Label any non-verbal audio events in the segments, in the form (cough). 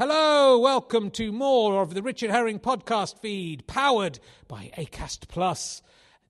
Hello, welcome to more of the Richard Herring podcast feed, powered by Acast Plus.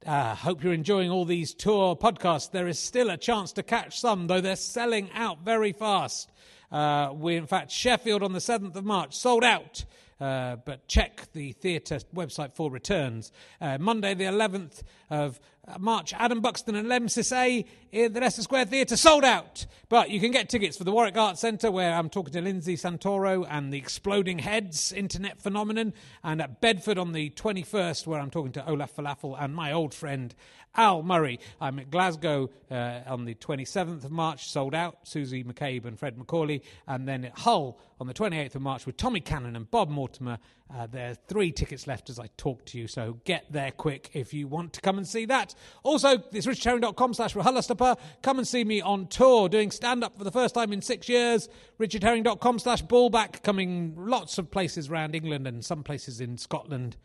Uh, hope you're enjoying all these tour podcasts. There is still a chance to catch some, though they're selling out very fast. Uh, we, in fact, Sheffield on the 7th of March sold out. Uh, but check the theatre website for returns. Uh, Monday, the 11th of March, Adam Buxton and Lemn Sissay in the Leicester Square Theatre sold out. But you can get tickets for the Warwick Arts Centre, where I'm talking to Lindsay Santoro and the Exploding Heads Internet Phenomenon, and at Bedford on the 21st, where I'm talking to Olaf Falafel and my old friend Al Murray. I'm at Glasgow uh, on the 27th of March, sold out, Susie McCabe and Fred MacAulay, and then at Hull on the 28th of March with Tommy Cannon and Bob Mortimer. Uh, there are three tickets left as I talk to you, so get there quick if you want to come and see that. Also, it's richardherring.com slash RHLSTP. Come and see me on tour doing stand up for the first time in six years. richardherring.com slash ballback, coming lots of places around England and some places in Scotland.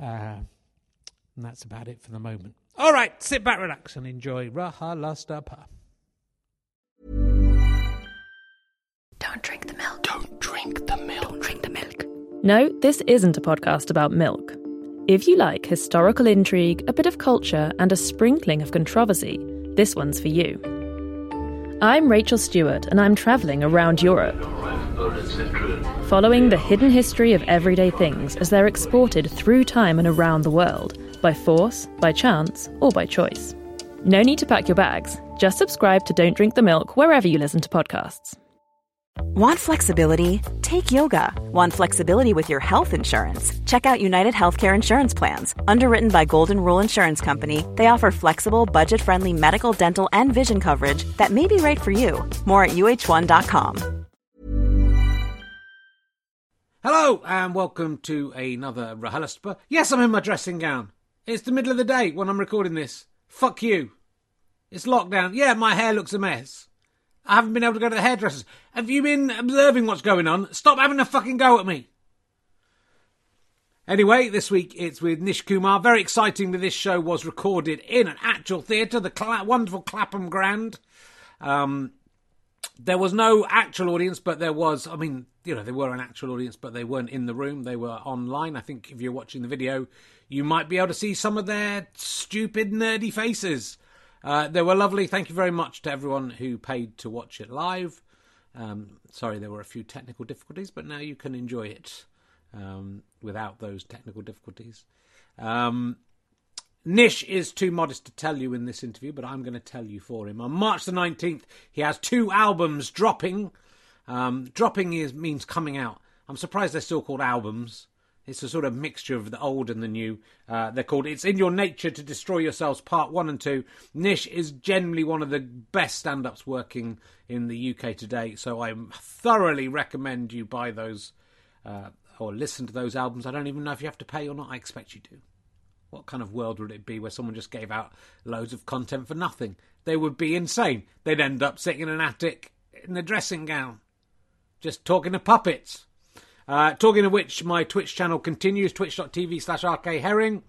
Uh, and that's about it for the moment. All right, sit back, relax, and enjoy RHLSTP. Don't drink the milk. Don't drink the milk. Don't drink the milk. No, this isn't a podcast about milk. If you like historical intrigue, a bit of culture, and a sprinkling of controversy, this one's for you. I'm Rachel Stewart, and I'm travelling around Europe, following the hidden history of everyday things as they're exported through time and around the world, by force, by chance, or by choice. No need to pack your bags. Just subscribe to Don't Drink the Milk wherever you listen to podcasts. Want flexibility? Take yoga. Want flexibility with your health insurance? Check out United Healthcare Insurance Plans. Underwritten by Golden Rule Insurance Company, they offer flexible, budget friendly medical, dental, and vision coverage that may be right for you. More at uh1.com. Hello, and welcome to another RHLSTP. Yes, I'm in my dressing gown. It's the middle of the day when I'm recording this. Fuck you. It's lockdown. Yeah, my hair looks a mess. I haven't been able to go to the hairdressers. Have you been observing what's going on? Stop having a fucking go at me. Anyway, this week it's with Nish Kumar. Very exciting that this show was recorded in an actual theatre, the wonderful Clapham Grand. Um, there was no actual audience, but there was, I mean, you know, they were an actual audience, but they weren't in the room. They were online. I think if you're watching the video, you might be able to see some of their stupid, nerdy faces. Uh, they were lovely. Thank you very much to everyone who paid to watch it live. Um, sorry, there were a few technical difficulties, but now you can enjoy it um, without those technical difficulties. Um, Nish is too modest to tell you in this interview, but I'm going to tell you for him. On March the 19th, he has two albums dropping. Um, dropping is means coming out. I'm surprised they're still called albums. It's a sort of mixture of the old and the new. Uh, they're called It's in Your Nature to Destroy Yourselves, Part 1 and 2. Nish is generally one of the best stand ups working in the UK today, so I thoroughly recommend you buy those uh, or listen to those albums. I don't even know if you have to pay or not. I expect you to. What kind of world would it be where someone just gave out loads of content for nothing? They would be insane. They'd end up sitting in an attic in a dressing gown, just talking to puppets. Uh, talking of which, my Twitch channel continues twitch.tv slash rkherring.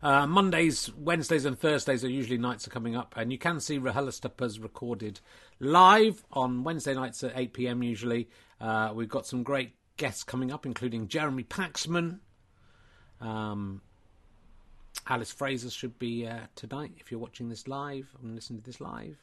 Uh, Mondays, Wednesdays, and Thursdays are usually nights are coming up, and you can see RHLSTPs recorded live on Wednesday nights at 8 pm usually. Uh, we've got some great guests coming up, including Jeremy Paxman. Um, Alice Fraser should be uh, tonight if you're watching this live and listening to this live.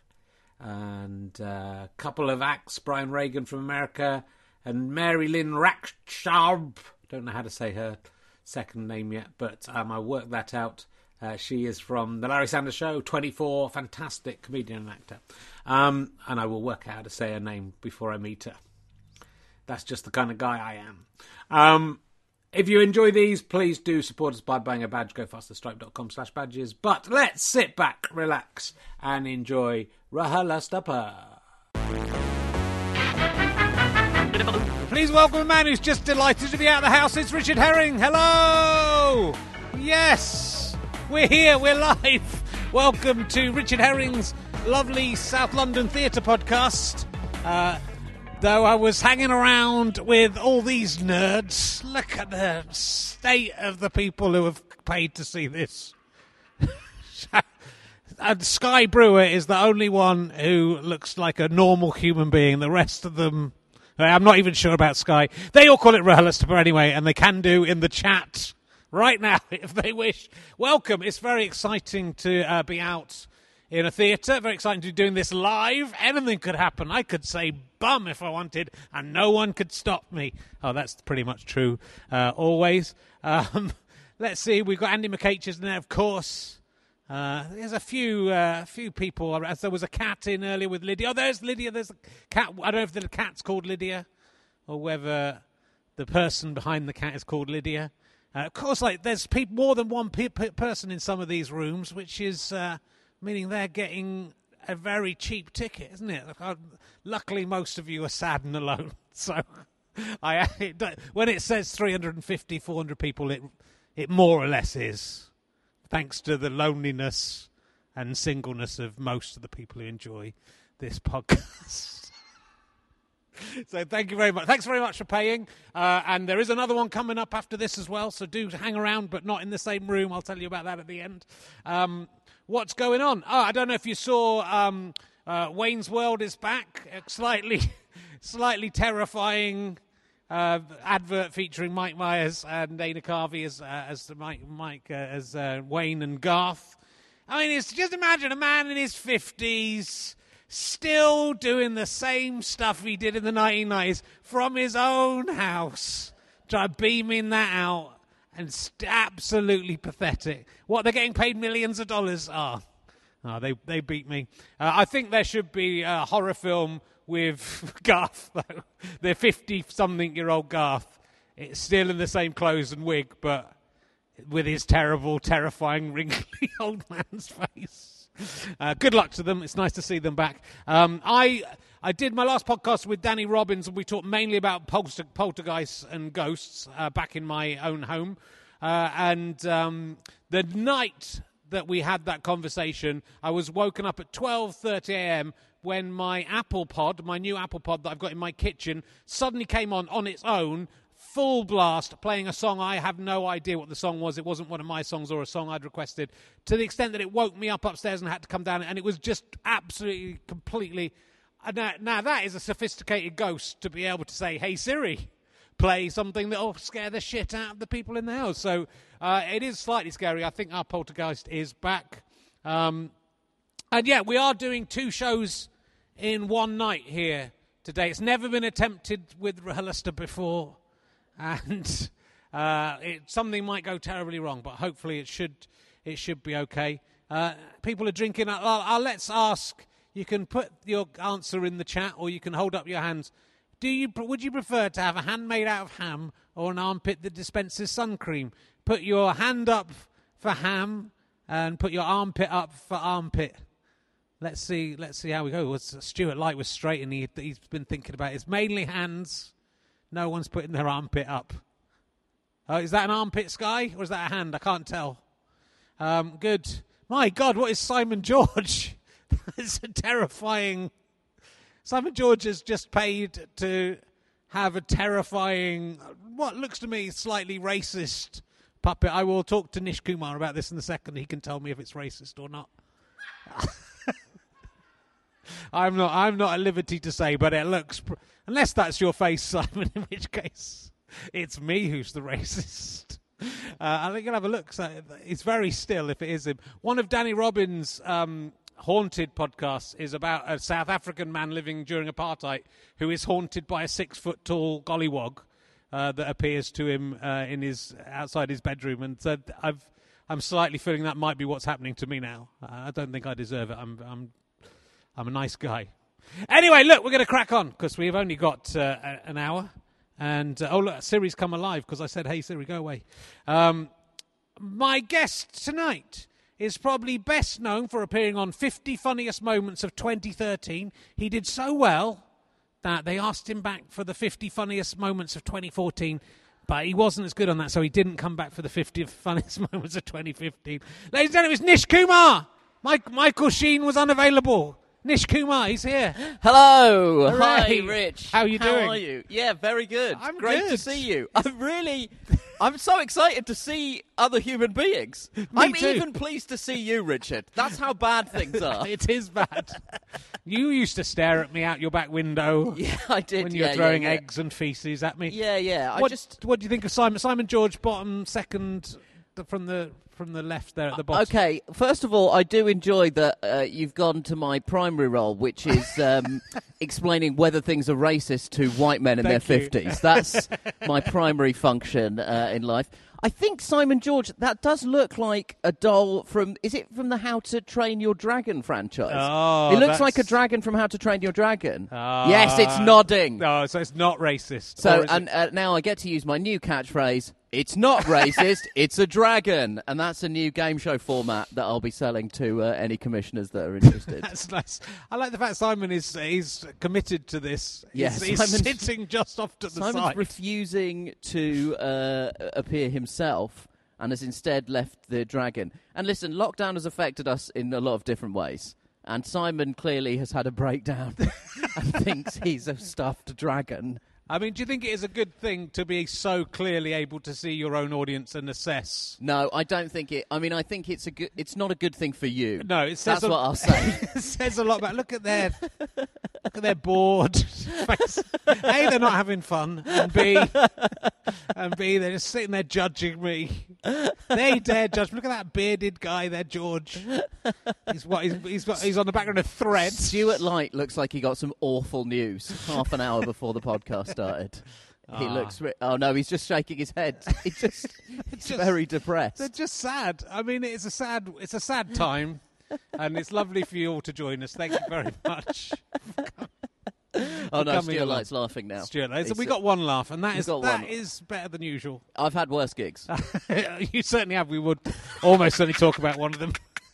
And a uh, couple of acts Brian Regan from America and Mary Lynn Rackscharb. Don't know how to say her second name yet, but um, I worked that out. Uh, she is from The Larry Sanders Show, 24, fantastic comedian and actor. Um, and I will work out how to say her name before I meet her. That's just the kind of guy I am. Um, if you enjoy these, please do support us by buying a badge. Go fasterstripe.com slash badges. But let's sit back, relax, and enjoy RHLSTP. Please welcome a man who's just delighted to be out of the house. It's Richard Herring. Hello! Yes! We're here, we're live. (laughs) Welcome to Richard Herring's lovely South London Theatre podcast. Uh, though I was hanging around with all these nerds, look at the state of the people who have paid to see this. (laughs) and Sky Brewer is the only one who looks like a normal human being. The rest of them I'm not even sure about Sky. They all call it RHLSTP anyway, and they can do in the chat right now (laughs) if they wish. Welcome. It's very exciting to uh, be out in a theatre. Very exciting to be doing this live. Anything could happen. I could say bum if I wanted, and no one could stop me. Oh, that's pretty much true uh, always. (laughs) Um, let's see. We've got Andy McCaches in there, of course. Uh, there's a few uh, few people. As there was a cat in earlier with Lydia. Oh, there's Lydia. There's a cat. I don't know if the cat's called Lydia or whether the person behind the cat is called Lydia. Uh, of course, like there's pe- more than one pe- pe- person in some of these rooms, which is uh, meaning they're getting a very cheap ticket, isn't it? Luckily, most of you are sad and alone, (laughs) so I (laughs) it, when it says 350, 400 people, it it more or less is thanks to the loneliness and singleness of most of the people who enjoy this podcast. (laughs) so thank you very much. Thanks very much for paying. Uh, and there is another one coming up after this as well. So do hang around, but not in the same room. I'll tell you about that at the end. Um, what's going on? Oh, I don't know if you saw um, uh, Wayne's World is back. Slightly, (laughs) slightly terrifying uh, advert featuring Mike Myers and Dana Carvey as uh, as Mike Mike uh, as uh, Wayne and Garth. I mean, it's just imagine a man in his fifties still doing the same stuff he did in the 1990s from his own house, try beaming that out, and st- absolutely pathetic. What they're getting paid millions of dollars are. Oh, they they beat me. Uh, I think there should be a horror film with (laughs) Garth, though. The 50 something year old Garth. It's still in the same clothes and wig, but with his terrible, terrifying, (laughs) wrinkly old man's face. Uh, good luck to them. It's nice to see them back. Um, I I did my last podcast with Danny Robins, and we talked mainly about polter- poltergeists and ghosts uh, back in my own home. Uh, and um, the night that we had that conversation, I was woken up at 12:30 a.m when my Apple Pod, my new Apple Pod that I've got in my kitchen, suddenly came on on its own, full blast, playing a song. I have no idea what the song was. It wasn't one of my songs or a song I'd requested, to the extent that it woke me up upstairs and had to come down. And it was just absolutely, completely. Uh, now, now that is a sophisticated ghost to be able to say, "Hey Siri." Play something that'll scare the shit out of the people in the house. So uh, it is slightly scary. I think our poltergeist is back. Um, and yeah, we are doing two shows in one night here today. It's never been attempted with RHLSTP before, (laughs) and uh, it, something might go terribly wrong, but hopefully it should it should be okay. Uh, people are drinking. Let's ask. You can put your answer in the chat, or you can hold up your hands. Do you would you prefer to have a hand made out of ham or an armpit that dispenses sun cream? Put your hand up for ham and put your armpit up for armpit. Let's see. Let's see how we go. Was Stuart Light was straight, and he, he's been thinking about it. It's mainly hands. No one's putting their armpit up. Oh, is that an armpit, Sky, or is that a hand? I can't tell. Um, good. My God, what is Simon George? (laughs) it's a terrifying. Simon George has just paid to have a terrifying, what looks to me slightly racist puppet. I will talk to Nish Kumar about this in a second. He can tell me if it's racist or not. (laughs) I'm not. I'm not at liberty to say, but it looks. Pr- unless that's your face, (laughs) Simon. In which case, it's me who's the racist. Uh, I think you'll have a look. So it's very still if it is him. One of Danny Robins' um, haunted podcasts is about a South African man living during apartheid who is haunted by a six foot tall gollywog uh, that appears to him uh, in his outside his bedroom. And I've. I'm slightly feeling that might be what's happening to me now. I don't think I deserve it. I'm, I'm I'm a nice guy. Anyway, look, we're going to crack on because we've only got uh, an hour. And uh, oh, look, Siri's come alive because I said, hey, Siri, go away. Um, my guest tonight is probably best known for appearing on 50 Funniest Moments of 2013. He did so well that they asked him back for the 50 Funniest Moments of 2014. But he wasn't as good on that, so he didn't come back for the 50 (laughs) funniest moments of 2015. Ladies and gentlemen, it's Nish Kumar. Mike, Michael Sheen was unavailable. Nish Kumar, he's here. Hello. Hooray. Hi, Rich. How are you doing? How are you? Yeah, very good. I'm Great good. to see you. I'm really I'm so excited to see other human beings. (laughs) I'm too. even pleased to see you, Richard. That's how bad things (laughs) are. it is bad. you used to stare at me out your back window (laughs) yeah, I did. when you were throwing yeah, yeah. eggs and feces at me. Yeah, yeah. I what, just what do you think of Simon? Simon George, bottom second from the from the left there at the bottom. Okay, first of all, I do enjoy that uh, you've gone to my primary role, which is um, (laughs) explaining whether things are racist to white men in Thank their 50s. That's (laughs) my primary function uh, in life. I think Simon George, that does look like a doll from. Is it from the How to Train Your Dragon franchise? Oh, it looks like a dragon from How to Train Your Dragon. Ah. yes, it's nodding. No, so it's not racist. So, is it- and uh, now I get to use my new catchphrase. It's not racist. (laughs) it's a dragon, and that's a new game show format that I'll be selling to uh, any commissioners that are interested. (laughs) That's nice. I like the fact Simon is he's committed to this. Yeah, he's, he's sitting just off to the Simon's side. Simon's refusing to uh, appear himself and has instead left the dragon. And listen, lockdown has affected us in a lot of different ways. And Simon clearly has had a breakdown (laughs) and thinks he's a stuffed dragon. I mean, do you think it is a good thing to be so clearly able to see your own audience and assess? No, I don't think it. I mean, I think it's a good. It's not a good thing for you. No, it says That's a, what I'll say. (laughs) it says a lot about. Look at their, look at their bored (laughs) face. A, they're not having fun, and B, and B, they're just sitting there judging me. They dare judge. Look at that bearded guy there, George. He's what? He's he's, got, he's on the background of threads. Stuart Light looks like he got some awful news half an hour before the podcast started. (laughs) He Ah. looks. Ri- oh no, he's just shaking his head. (laughs) He's just. He's Just- very depressed. They're just sad. I mean, it's a sad, it's a sad time, and it's lovely for you all to join us. Thank you very much, Oh no, coming Stuart along. Light's laughing now. Stuart. So He's- we got one laugh, and that We've is got that one. is better than usual. I've had worse gigs. (laughs) you certainly have. We would almost certainly talk about one of them.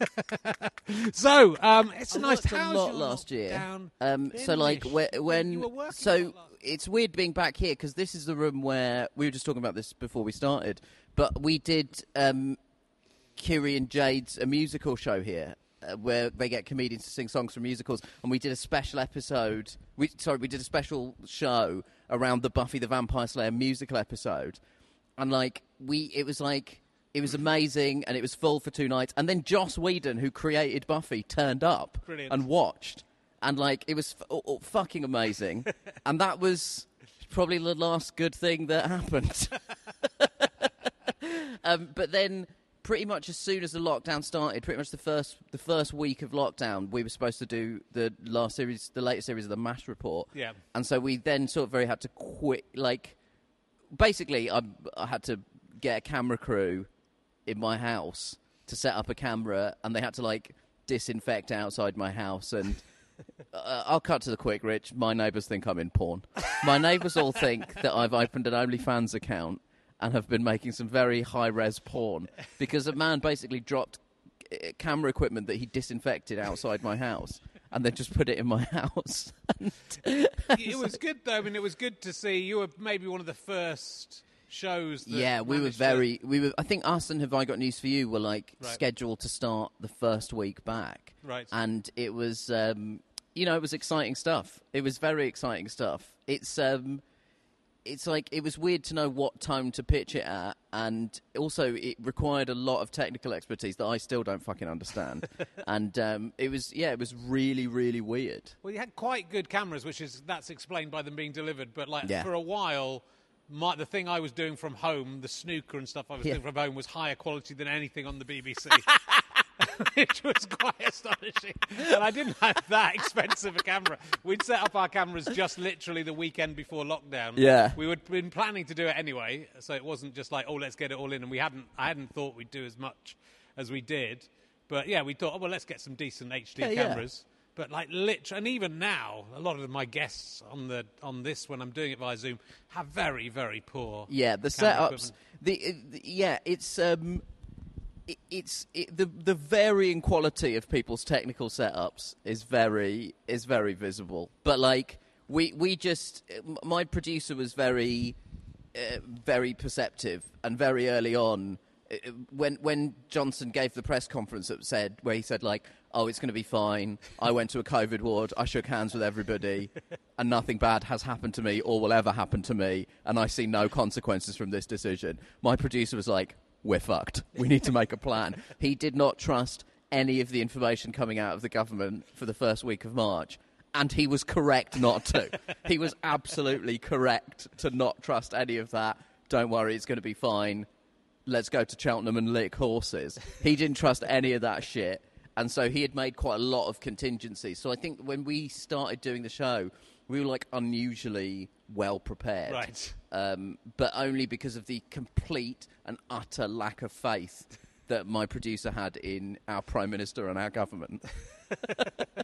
(laughs) so, um, it's I nice. worked a lot last year. Um, so like when you were working a so it's weird being back here because this is the room where we were just talking about this before we started, but we did um, Kiri and Jayde's a musical show here. Uh, where they get comedians to sing songs from musicals, and we did a special episode. We sorry, we did a special show around the Buffy the Vampire Slayer musical episode, and like we, it was like it was amazing, and it was full for two nights. And then Joss Whedon, who created Buffy, turned up Brilliant. and watched, and like it was f- oh, oh, fucking amazing. (laughs) and that was probably the last good thing that happened. (laughs) um, but then, pretty much as soon as the lockdown started, pretty much the first the first week of lockdown, we were supposed to do the last series, the latest series of the Mash Report. Yeah. and so we then sort of very had to quit. Like, basically, I, I had to get a camera crew in my house to set up a camera, and they had to like disinfect outside my house and. (laughs) Uh, I'll cut to the quick, Rich. My neighbours think I'm in porn. My neighbours all think that I've opened an OnlyFans account and have been making some very high res porn because a man basically dropped uh, camera equipment that he disinfected outside my house and then just put it in my (laughs) house. it was good though. I mean, it was good to see you were maybe one of the first shows. That yeah, we were managed to- very. We were. I think us and Have I Got News for You were like Right. scheduled to start the first week back. Right. And it was, um, you know, it was exciting stuff. It was very exciting stuff. It's, um, it's like it was weird to know what time to pitch it at, and also it required a lot of technical expertise that I still don't fucking understand. (laughs) and um, it was, yeah, it was really, really weird. Well, you had quite good cameras, which is that's explained by them being delivered. But like Yeah. for a while, my, the thing I was doing from home, the snooker and stuff I was Yeah. doing from home, was higher quality than anything on the BBC. (laughs) Which was quite astonishing. And I didn't have that (laughs) expensive a camera. We'd set up our cameras just literally the weekend before lockdown. Yeah. We had been planning to do it anyway, so it wasn't just like, oh, let's get it all in. And we hadn't, I hadn't thought we'd do as much as we did. But yeah, we thought, oh, well, let's get some decent HD Yeah, yeah. But like literally, and even now, a lot of my guests on the on this when I'm doing it via Zoom have very very poor. Yeah, the setups. The, uh, the yeah, it's um, it, it's it, the the varying quality of people's technical setups is very is very visible. But like we we just my producer was very uh, very perceptive and very early on. uh, When when Johnson gave the press conference that said where he said like oh, it's going to be fine. I went to a COVID ward. I shook hands with everybody, and nothing bad has happened to me or will ever happen to me, and I see no consequences from this decision. My producer was like, we're fucked. We need to make a plan. He did not trust any of the information coming out of the government for the first week of March. And he was correct not to. he was absolutely correct to not trust any of that. Don't worry, it's going to be fine. Let's go to Cheltenham and lick horses. He didn't trust any of that shit. And so he had made quite a lot of contingencies. So I think when we started doing the show, we were like unusually well prepared Right. um, but only because of the complete and utter lack of faith that my producer had in our prime minister and our government. (laughs) (laughs)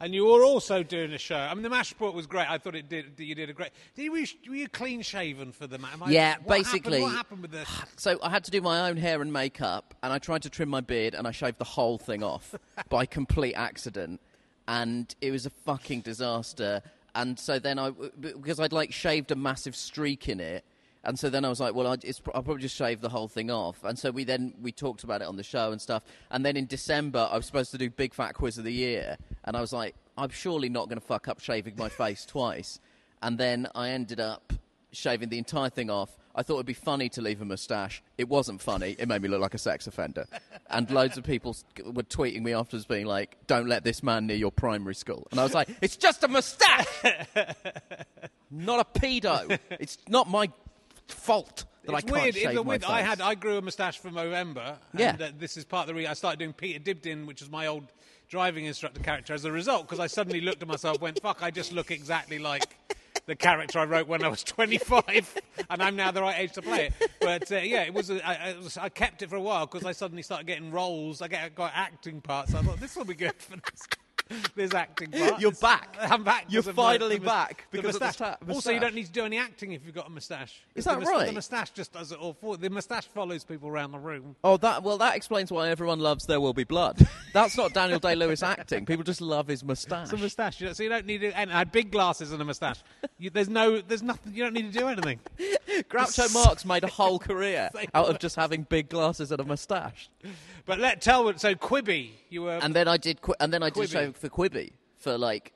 And you were also doing a show. I mean, the mash report was great. I thought it did. You did a great. Did you, were you clean shaven for the ma- am I- Yeah, what basically- Happened, what happened with the? (sighs) So I had to do my own hair and makeup, and I tried to trim my beard, and I shaved the whole thing off (laughs) by complete accident, and it was a fucking disaster. And so then I, because I'd like shaved a massive streak in it, and so then I was like, well, it's, I'll probably just shave the whole thing off. And so we then we talked about it on the show and stuff. And then in December, I was supposed to do Big Fat Quiz of the Year, and I was like, I'm surely not going to fuck up shaving my face (laughs) twice. And then I ended up shaving the entire thing off. I thought it'd be funny to leave a moustache. It wasn't funny. It made me look like a sex offender. And loads of people were tweeting me afterwards, being like, "Don't let this man near your primary school." And I was like, "It's just a moustache, (laughs) not a pedo. It's not my fault that I can't weird. shave It's my weird. face." I had. I grew a moustache for November. And, Yeah. uh, this is part of the reason I started doing Peter Dibdin, which is my old driving instructor character. As a result, because I suddenly looked at myself, went, "Fuck! I just look exactly like." The character I wrote when I was 25, and I'm now the right age to play it. But uh, yeah, it was. A, I, I, was I kept it for a while because I suddenly started getting roles. I get got acting parts. I thought this will be good for this. (laughs) This acting part. You're back. (laughs) I'm back. You're because of my- finally the back the because the moustache. sta- Also, you don't need to do any acting if you've got a moustache. Is The that The right? moustache just does it all for the moustache follows people around the room. Oh, that well, that explains why everyone loves There Will Be Blood. (laughs) That's not Daniel Day Lewis acting. People just love his moustache. It's a moustache, you know, so you don't need to. And I had big glasses and a moustache. You, there's no, there's nothing. You don't need to do anything. Groucho Marx made a whole career out of just having big glasses and a moustache. But let tell. So Quibi, you were. And then I did, and then I did show for Quibi for like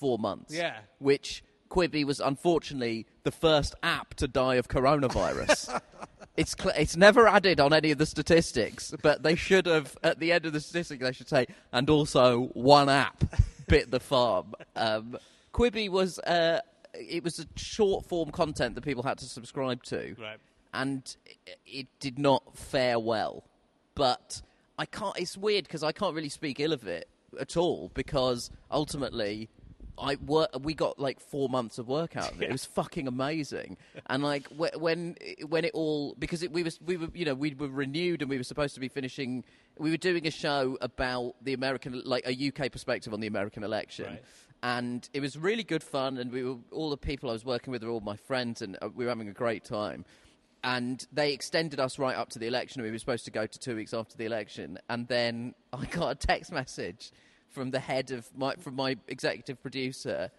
four months. Yeah. Which Quibi was unfortunately the first app to die of coronavirus. (laughs) it's cl- it's never added on any of the statistics, but they should have at the end of the statistic they should say, and also one app bit the farm. Um, Quibi was uh, it was a short form content that people had to subscribe to Right. and it, it did not fare well. But I can't. It's weird because I can't really speak ill of it at all because ultimately. I wor- we got like four months of work out of it. It was fucking amazing, and like wh- when when it all because it, we was we were you know we were renewed and we were supposed to be finishing. We were doing a show about the American like a UK perspective on the American election, Right. and it was really good fun. And we were all the people I was working with were all my friends, and uh, we were having a great time. And they extended us right up to the election. We were supposed to go to two weeks after the election, and then (laughs) I got a text message from the head of my from my executive producer.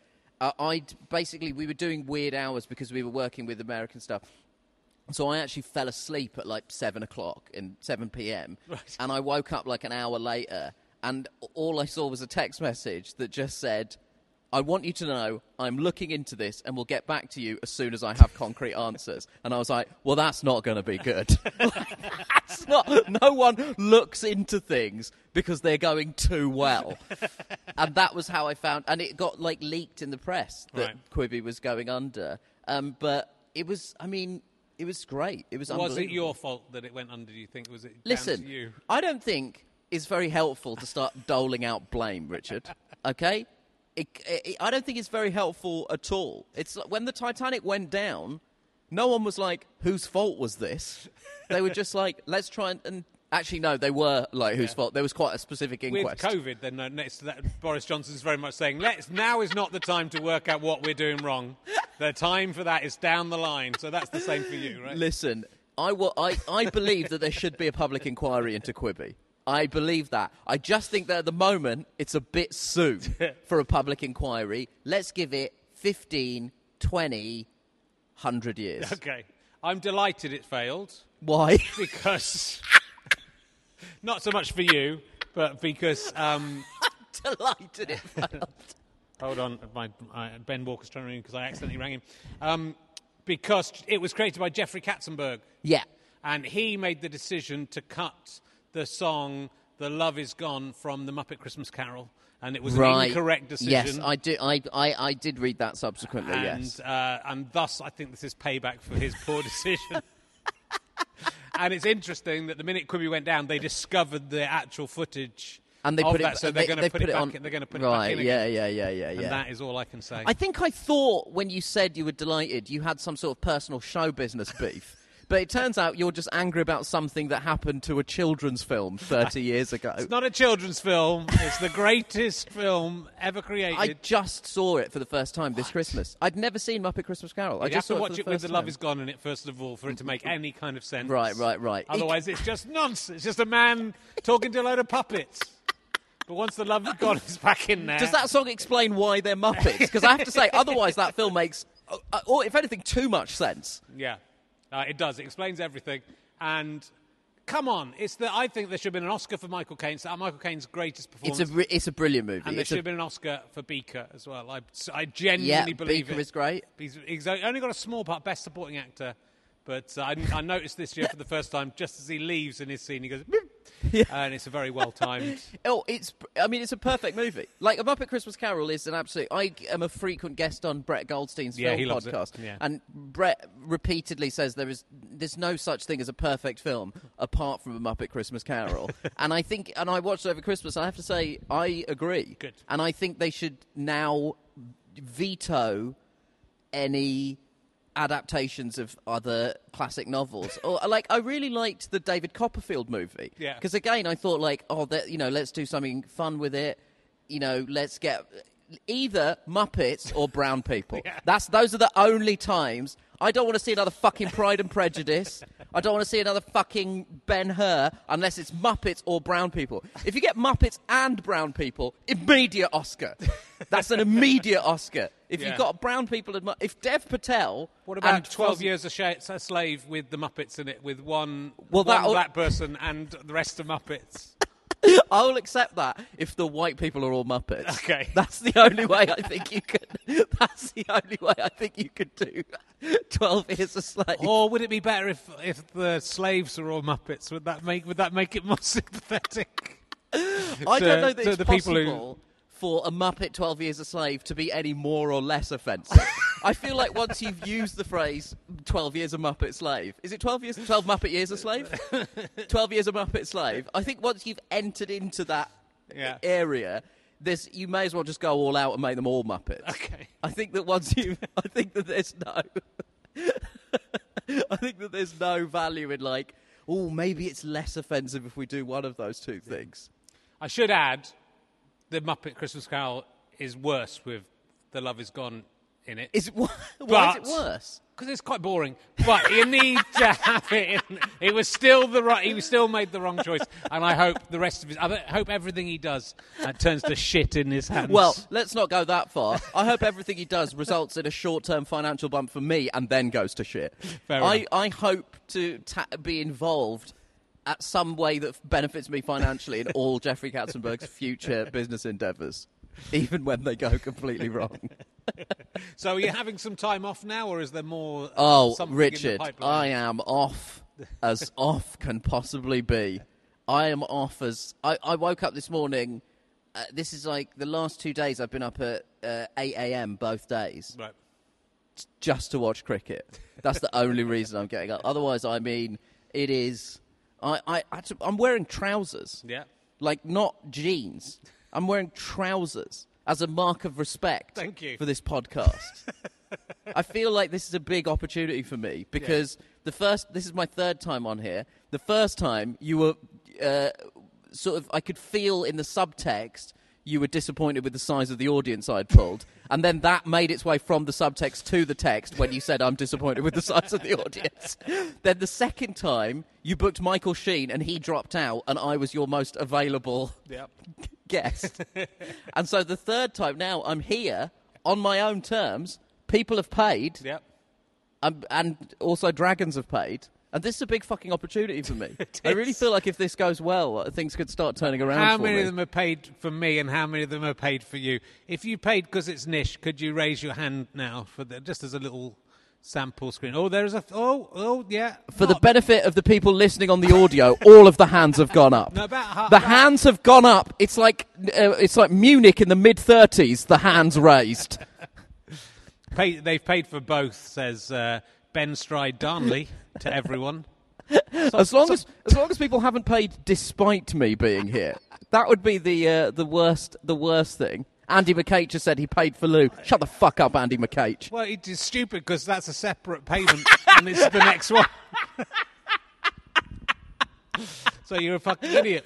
Uh, I'd basically we were doing weird hours because we were working with American stuff. So I actually fell asleep at like seven o'clock in seven p.m. and I woke up like an hour later, and all I saw was a text message that just said, "I want you to know I'm looking into this, and we'll get back to you as soon as I have concrete answers." And I was like, "Well, that's not going to be good. (laughs) that's not. No one looks into things because they're going too well." (laughs) and that was how I found, and it got like leaked in the press that Right. Quibi was going under. Um, but it was, I mean, it was great. It was. was it your fault that it went under? Do you think was it? Listen. I don't think it's very helpful to start doling out blame, Richard. Okay, it, it, I don't think it's very helpful at all. It's like when the Titanic went down, no one was like, "Whose fault was this?" (laughs) They were just like, "Let's try and." and actually, no, they were like, "Whose fault?" There was quite a specific With. COVID, then uh, next to that, Boris Johnson's very much saying, "Let's now is not the time to work out what we're doing wrong. The time for that is down the line." So that's the same for you, right? Listen, I, wa- I, I believe that there should be a public inquiry into Quibi. I believe that. I just think that at the moment it's a bit soon (laughs) for a public inquiry. Let's give it 15, 20, 100 years. Okay, I'm delighted it failed Why? (laughs) because not so much for you, but because um, (laughs) Delighted it failed. hold on, my, my Ben Walker's trying to ring because I accidentally rang him. Um, because it was created by Jeffrey Katzenberg, Yeah. and he made the decision to cut the song "The Love Is Gone" from the Muppet Christmas Carol, and it was right. an incorrect decision. Yes, I do. I, I, I did read that subsequently. and yes. uh, and thus I think this is payback for his poor (laughs) decision. (laughs) and it's interesting that the minute Quibi went down, they discovered the actual footage. And they put that, it. so they, they're going to put, it, back. on. in- they're going to put right. it back in yeah, yeah, yeah, yeah, yeah. And that is all I can say. I think I thought when you said you were delighted, you had some sort of personal show business beef. But it turns out you're just angry about something that happened to a children's film 30 (laughs) years ago. it's not a children's film. It's the greatest film ever created. I just saw it for the first time this Christmas. I'd never seen Muppet Christmas Carol. I you have to watch it, it, the with the love time. is gone in it first of all for it to make any kind of sense. Right, right, right. Otherwise, it's just nonsense. It's just a man talking to a load of puppets. But once the love is gone, it's back in there. Does that song explain why they're Muppets? Because I have to say, otherwise that film makes, uh, uh, or if anything, too much sense. Yeah, uh, it does. It explains everything. And come on, it's the. I think there should have been an Oscar for Michael Caine. It's uh, Michael Caine's greatest It's performance. a, bri- it's a brilliant movie. and there It's should a- have been an Oscar for Beaker as well. I, I genuinely yeah, believe Beaker it. is great. He's, he's only got a small part, best supporting actor. But uh, I, I noticed this year (laughs) for the first time, just as he leaves in his scene, he goes, (laughs) "Boop," and it's a very well timed. (laughs) Oh, it's. I mean, it's a perfect movie. Like a Muppet Christmas Carol is an absolute. I am a frequent guest on Brett Goldstein's Yeah, film he loves it. podcast, Yeah. and Brett repeatedly says there is there's no such thing as a perfect film apart from a Muppet Christmas Carol. (laughs) and I think, and I watched it over Christmas. I have to say, I agree. Good. And I think they should now veto any adaptations of other classic novels. or uh, like I really liked the David Copperfield movie. Yeah. Because again, I thought like, oh, that you know, let's do something fun with it. You know, let's get either Muppets or brown people. (laughs) That's those are the only times. I don't want to see another fucking Pride and Prejudice. I don't want to see another fucking Ben Hur unless it's Muppets or brown people. If you get Muppets and brown people, immediate Oscar. That's an immediate Oscar. If Yeah. you've got brown people and if Dev Patel What about and 12 Years a, Sh- a Slave with the Muppets in it, with one, Well, one that'll- black person and the rest of Muppets? (laughs) I'll accept that if the white people are all Muppets. Okay. (laughs) That's the only way I think you could. (laughs) That's the only way I think you could do Twelve Years a Slave. Or would it be better if, if the slaves are all Muppets? Would that make, would that make it more sympathetic? I to- don't know that it's the people who- possible for a Muppet Twelve Years a Slave to be any more or less offensive. I feel like once you've used the phrase 12 years a Muppet slave, is it 12 years, 12 Muppet years a slave? (laughs) 12 years a Muppet slave. I think once you've entered into that Yeah. area, this you may as well just go all out and make them all Muppets. Okay. I think that once you, (laughs) I think that there's no, (laughs) I think that there's no value in like, oh, maybe it's less offensive if we do one of those two things. I should add, the Muppet Christmas Carol is worse with The Love Is Gone in it. Is it, (laughs) why is it worse? Because it's quite boring, but you need to (laughs) have it. In. It was still the right. He was still made the wrong choice, and I hope the rest of his. I hope everything he does uh, turns to shit in his hands. Well, let's not go that far. I hope everything he does results in a short-term financial bump for me and then goes to shit. Fair I, enough. I hope to ta- be involved at some way that benefits me financially in all Jeffrey Katzenberg's future business endeavours, even when they go completely wrong. (laughs) so are you having some time off now, or is there more? uh, Oh, something in the Richard. I am off as off can possibly be. I am off as I, I woke up this morning. Uh, this is like the last two days I've been up at uh, 8 a.m. both days Right. just to watch cricket. That's the only reason I'm getting up. Otherwise, I mean, it is. I, I, I had to- I'm wearing trousers, Yeah. like not jeans. I'm wearing trousers as a mark of respect. Thank you. for this podcast. I feel like this is a big opportunity for me because the first. This is my third time on here. The first time you were uh, sort of. I could feel in the subtext. You were disappointed with the size of the audience I'd pulled. And then that made its way from the subtext to the text when you said, I'm disappointed with the size of the audience. (laughs) then the second time, you booked Michael Sheen and he dropped out, and I was your most available Yep. (laughs) guest. and so the third time now, I'm here on my own terms. People have paid, Yep. um, and also dragons have paid. And this is a big fucking opportunity for me. (laughs) I really feel like if this goes well, things could start turning around How many me. of them are paid for me, and how many of them are paid for you? If you paid because it's niche, could you raise your hand now for the, just as a little sample screen? Oh, there's a oh oh yeah. For the benefit of the people listening on the audio, all of the hands have gone up. (laughs) No, about half- the about- hands have gone up. It's like uh, it's like Munich in the mid 30s. The hands raised. (laughs) Pay, they've paid for both, says uh, Ben Stride Darnley to everyone. (laughs) as long as as long as people haven't paid despite me being here, that would be the uh, the worst the worst thing. Andy McCage has said he paid for Lou. Shut the fuck up, Andy McCage. Well, it is stupid because that's a separate payment, (laughs) and it's the next one. (laughs) so you're a fucking idiot.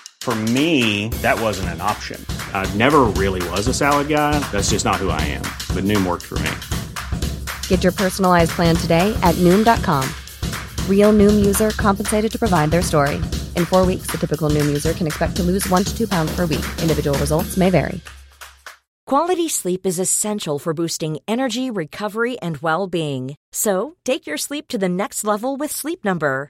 For me, that wasn't an option. I never really was a salad guy. That's just not who I am. But Noom worked for me. Get your personalized plan today at Noom.com. Real Noom user compensated to provide their story. In four weeks, the typical Noom user can expect to lose one to two pounds per week. Individual results may vary. Quality sleep is essential for boosting energy, recovery, and well-being. So, take your sleep to the next level with Sleep Number.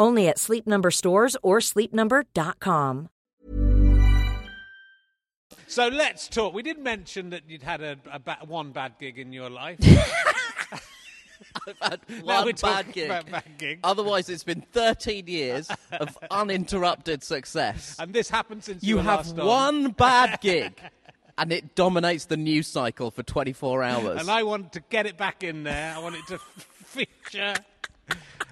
Only at Sleep Number stores or sleepnumber.com. So let's talk. We did mention that you'd had a, a ba- one bad gig in your life. I've (laughs) had Now one we're bad talking gig. about bad gigs. Otherwise, it's been 13 years of (laughs) uninterrupted success. and this happened since You were have last on. one bad gig, (laughs) and it dominates the news cycle for 24 hours. and I want to get it back in there. I want it to feature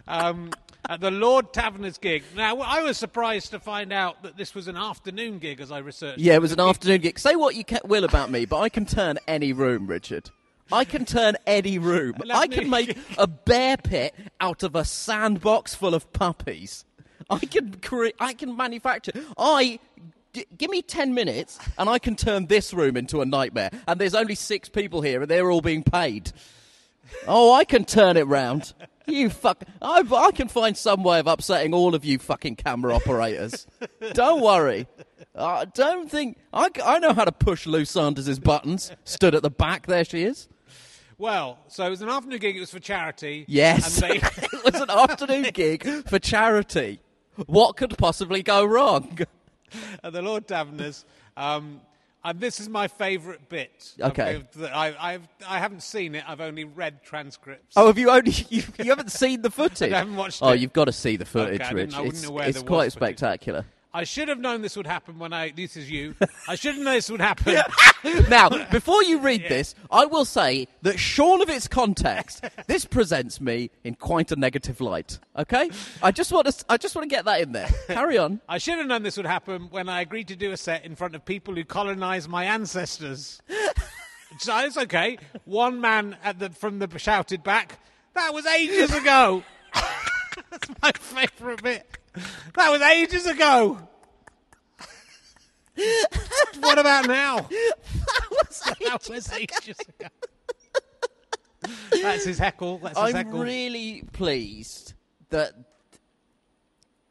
um, at the Lord's Taverners gig. Now, I was surprised to find out that this was an afternoon gig as I researched. yeah, it was an afternoon gig. Say what you will about me, but I can turn any room, Richard. I can turn any room. I can make a bear pit out of a sandbox full of puppies. I can create. I can manufacture. I g- give me ten minutes, and I can turn this room into a nightmare. And there's only six people here, and they're all being paid. Oh, I can turn it round. You fuck. I, I can find some way of upsetting all of you fucking camera operators. don't worry. I don't think. I know how to push Lou Sanders' buttons. Stood at the back. There she is. Well, so it was an afternoon gig. It was for charity. Yes. And they, (laughs) it was an afternoon gig for charity. What could possibly go wrong? (laughs) at the Lord's Taverners. Um, and this is my favourite bit. Okay. I, I've, I haven't seen it. I've only read transcripts. Oh, have you only (laughs) you, you haven't seen the (laughs) footage? I haven't watched oh, it. you've got to see the footage, Okay, Rich. It's it's quite spectacular. I should have known this would happen when I. This is you. I should have known this would (laughs) happen. now, before you read this, I will say that shorn of its context, this presents me in quite a negative light. Okay, I just want to I just want to get that in there. Carry on. (laughs) I should have known this would happen when I agreed to do a set in front of people who colonised my ancestors. (laughs) so it's okay. One man at the from the shouted back. That was ages ago. That's my favourite bit. That was ages ago. what about now? (laughs) That was ages ago. That's his heckle. That's his I'm heckle. really pleased that.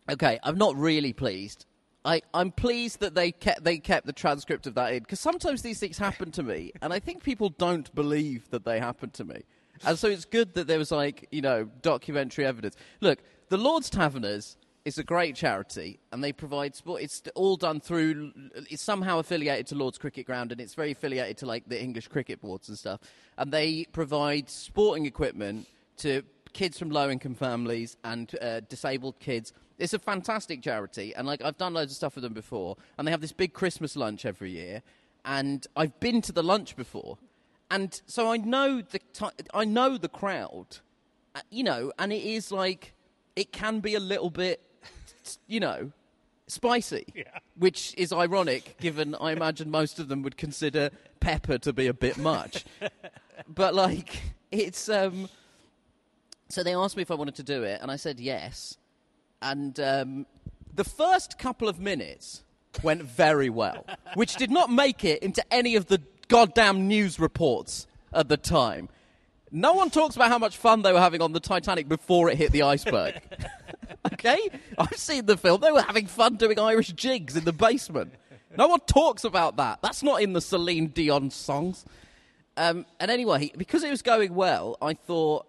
Okay, I'm not really pleased. I, I'm pleased that they kept they kept the transcript of that in because sometimes these things happen to me, and I think people don't believe that they happen to me, and so it's good that there was like you know documentary evidence. Look, the Lord's Taverners is a great charity, and they provide sport. It's all done through. It's somehow affiliated to Lord's Cricket Ground, and it's very affiliated to like the English cricket boards and stuff. And they provide sporting equipment to kids from low income families and uh, disabled kids. It's a fantastic charity, and like I've done loads of stuff with them before, and they have this big Christmas lunch every year, and I've been to the lunch before, and so I know the ti I know the crowd, uh, you know, and it is like it can be a little bit, you know, spicy, which is ironic given I imagine most of them would consider pepper to be a bit much. (laughs) but like it's um so they asked me if I wanted to do it and I said yes. And um, the first couple of minutes went very well, (laughs) which did not make it into any of the goddamn news reports at the time. No one talks about how much fun they were having on the Titanic before it hit the iceberg. (laughs) (laughs) okay? I've seen the film. They were having fun doing Irish jigs in the basement. No one talks about that. That's not in the Celine Dion songs. Um, and anyway, because it was going well, I thought,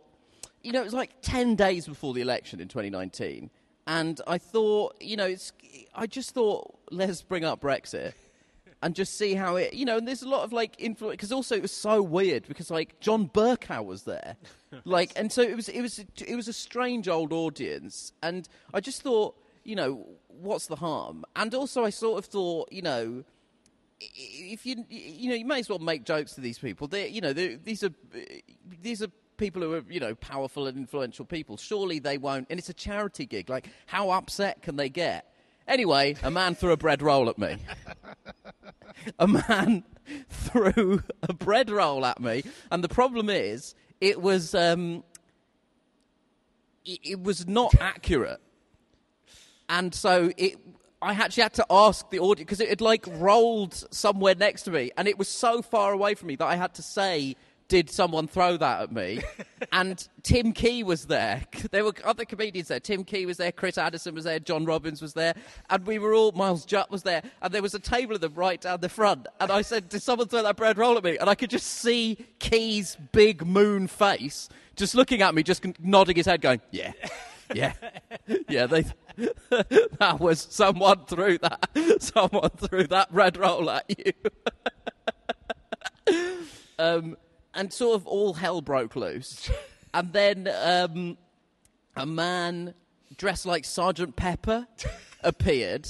you know, it was like 10 days before the election in 2019. And I thought, you know, it's, I just thought, let's bring up Brexit and just see how it, you know, and there's a lot of like influence, because also it was so weird because like John Bercow was there. (laughs) like, and so it was, it was, it was a strange old audience. And I just thought, you know, what's the harm? And also I sort of thought, you know, if you you know you may as well make jokes to these people. They you know these are these are people who are you know powerful and influential people. Surely they won't. And it's a charity gig. Like how upset can they get? Anyway, a man threw a bread roll at me. (laughs) a man (laughs) threw a bread roll at me, and the problem is it was um, it, it was not accurate. And so it I actually had to ask the audience because it had like rolled somewhere next to me, and it was so far away from me that I had to say, "Did someone throw that at me?" (laughs) and Tim Key was there. (laughs) There were other comedians there. Tim Key was there. Chris Addison was there. John Robins was there, and we were all. Miles Jupp was there, and there was a table of them right down the front. And I said, "Did someone throw that bread roll at me?" And I could just see Key's big moon face just looking at me, just nodding his head, going, "Yeah." Yeah, yeah. They (laughs) that was someone threw that. Someone threw that red roll at you. um, and sort of all hell broke loose. (laughs) And then um, a man dressed like Sergeant Pepper (laughs) appeared,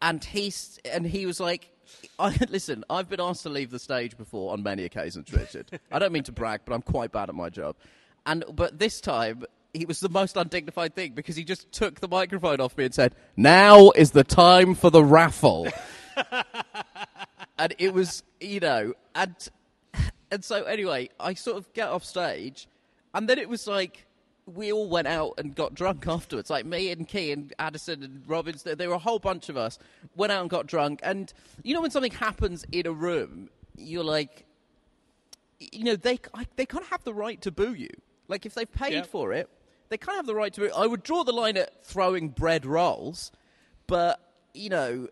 and he and he was like. I, (laughs) listen, I've been asked to leave the stage before on many occasions, Richard. I don't mean to brag, but I'm quite bad at my job. And but this time, he was the most undignified thing because he just took the microphone off me and said, "Now is the time for the raffle." and it was, you know, and and so anyway, I sort of get off stage, and then it was like we all went out and got drunk (laughs) afterwards. Like me and Key and Addison and Robins, there, there were a whole bunch of us went out and got drunk. And you know, when something happens in a room, you're like, you know, they they kind of have the right to boo you. Like if they've paid Yeah. for it, they kind of have the right to. Boo. I would draw the line at throwing bread rolls, but you know,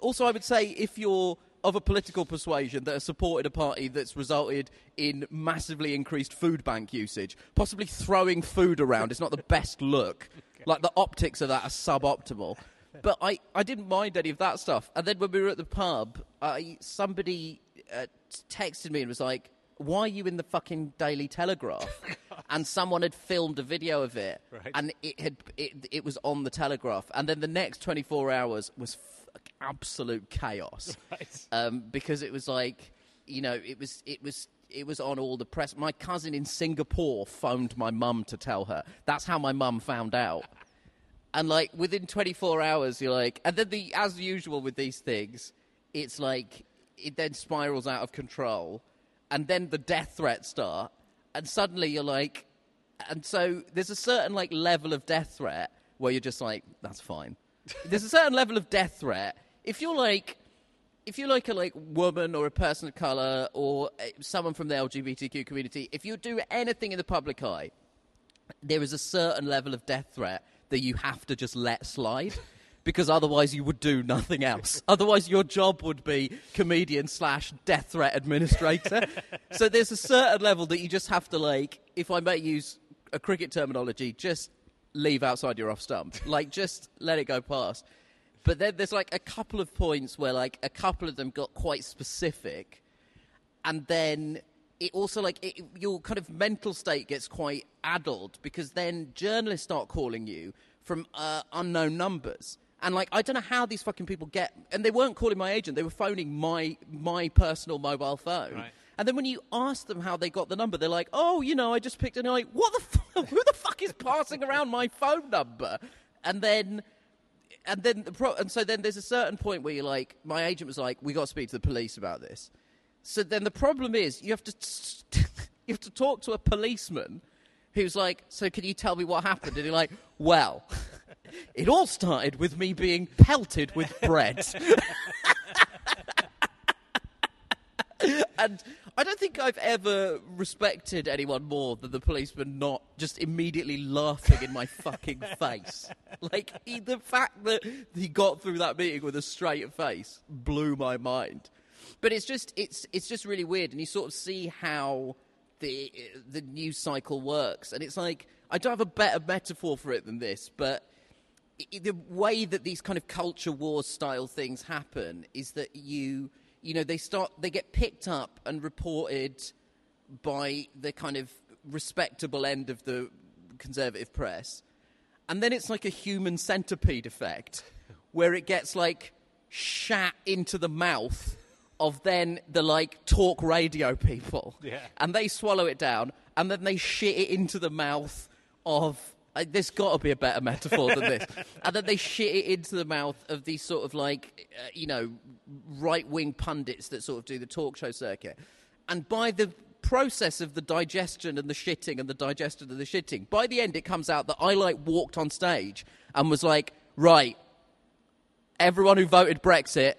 also I would say if you're of a political persuasion that has supported a party that's resulted in massively increased food bank usage, possibly throwing food around is not the best look. (laughs) Like the optics of that are suboptimal. But I, I didn't mind any of that stuff. And then when we were at the pub, I, somebody uh, texted me and was like, why are you in the fucking Daily Telegraph? (laughs) and someone had filmed a video of it, Right. and it had it, it was on the Telegraph. And then the next 24 hours was absolute chaos, (laughs) Right. um, because it was like, you know, it was it was it was on all the press. My cousin in Singapore phoned my mum to tell her. That's how my mum found out. And like within 24 hours, you're like, and then the as usual with these things, it's like it then spirals out of control, and then the death threats start, and suddenly you're like, and so there's a certain like level of death threat where you're just like, that's fine. There's a certain level of death threat if you're like. If you're like a like woman or a person of color or uh, someone from the LGBTQ community, if you do anything in the public eye, there is a certain level of death threat that you have to just let slide (laughs) because otherwise you would do nothing else. (laughs) otherwise, your job would be comedian slash death threat administrator. so there's a certain level that you just have to like, if I may use a cricket terminology, just leave outside your off stump. (laughs) Like, just let it go past. But then there's like a couple of points where like a couple of them got quite specific and then it also like it, your kind of mental state gets quite addled because then journalists start calling you from uh, unknown numbers. And like I don't know how these fucking people get, and they weren't calling my agent; they were phoning my my personal mobile phone. Right. And then when you ask them how they got the number, they're like, "Oh, you know, I just picked." it." And you're like, "What the? (laughs) F- who the fuck is passing around my phone number?" And then, and then, the pro- and so then there's a certain point where you're like, my agent was like, "We got to speak to the police about this." So then the problem is you have to (laughs) you have to talk to a policeman who's like, "So can you tell me what happened?" And you're like, "Well." (laughs) It all started with me being pelted with bread. and I don't think I've ever respected anyone more than the policeman not just immediately laughing in my fucking (laughs) face. Like he, the fact that he got through that meeting with a straight face blew my mind. But it's just it's it's just really weird, and you sort of see how the the news cycle works, and it's like I don't have a better metaphor for it than this, but the way that these kind of culture war style things happen is that you you know they start they get picked up and reported by the kind of respectable end of the conservative press and then it's like a human centipede effect where it gets like shat into the mouth of then the like talk radio people Yeah. and they swallow it down and then they shit it into the mouth of there's got to be a better metaphor than this. (laughs) And then they shit it into the mouth of these sort of like uh, you know right-wing pundits that sort of do the talk show circuit. And by the process of the digestion and the shitting and the digestion and the shitting by the end it comes out that i like walked on stage and was like right everyone who voted Brexit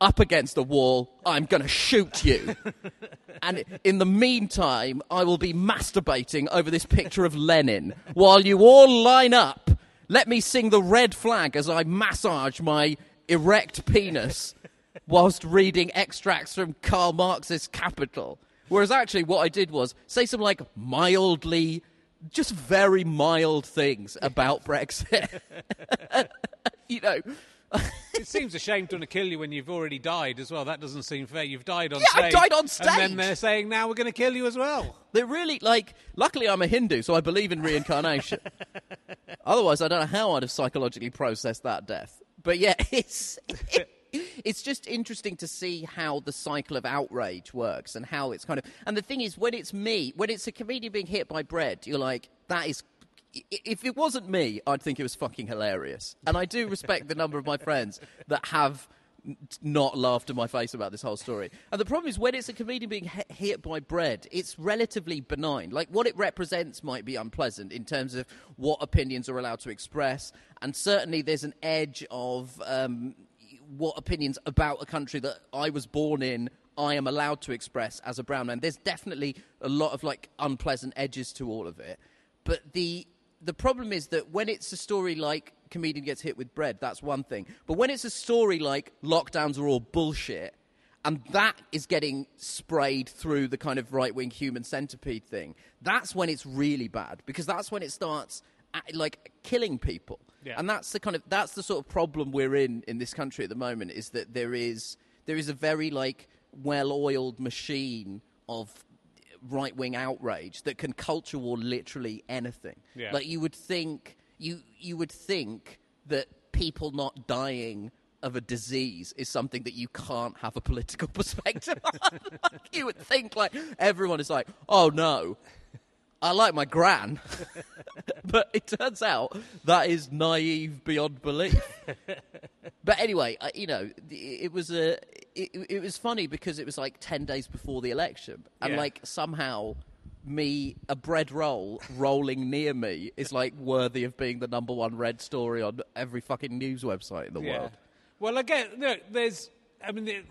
up against the wall, I'm going to shoot you. (laughs) and in the meantime, I will be masturbating over this picture of Lenin while you all line up. Let me sing the red flag as I massage my erect penis whilst reading extracts from Karl Marx's Capital. Whereas actually, what I did was say some like mildly, just very mild things about Brexit. (laughs) you know, It seems a shame to want to kill you when you've already died as well. That doesn't seem fair. You've died on Yeah, I stage. died on stage. And then they're saying, now we're going to kill you as well. They're really like. Luckily, I'm a Hindu, so I believe in reincarnation. (laughs) Otherwise, I don't know how I'd have psychologically processed that death. But yeah, (laughs) it's it's just interesting to see how the cycle of outrage works and how it's kind of. And the thing is, when it's me, when it's a comedian being hit by bread, you're like, that is. If it wasn't me, I'd think it was fucking hilarious. And I do respect the number of my friends that have not laughed in my face about this whole story. And the problem is when it's a comedian being hit by bread, it's relatively benign. Like what it represents might be unpleasant in terms of what opinions are allowed to express, and certainly there's an edge of um, what opinions about a country that I was born in. I am allowed to express as a brown man. There's definitely a lot of like unpleasant edges to all of it, but the the problem is that when it's a story like comedian gets hit with bread, that's one thing. But when it's a story like lockdowns are all bullshit, and that is getting sprayed through the kind of right wing human centipede thing, that's when it's really bad because that's when it starts uh, like killing people. Yeah. And that's the kind of that's the sort of problem we're in in this country at the moment is that there is there is a very like well-oiled machine of right wing outrage that can culture war literally anything. Yeah. Like you would think you you would think that people not dying of a disease is something that you can't have a political (laughs) perspective on. (laughs) like, you would think like everyone is like, oh no, I like my gran, (laughs) but it turns out that is naive beyond belief. (laughs) But anyway, I, you know, it, it was a it, it was funny because it was like ten days before the election, and Yeah. like somehow me a bread roll rolling near me is like worthy of being the number one red story on every fucking news website in the world. Well, again, no, there's. I mean, it,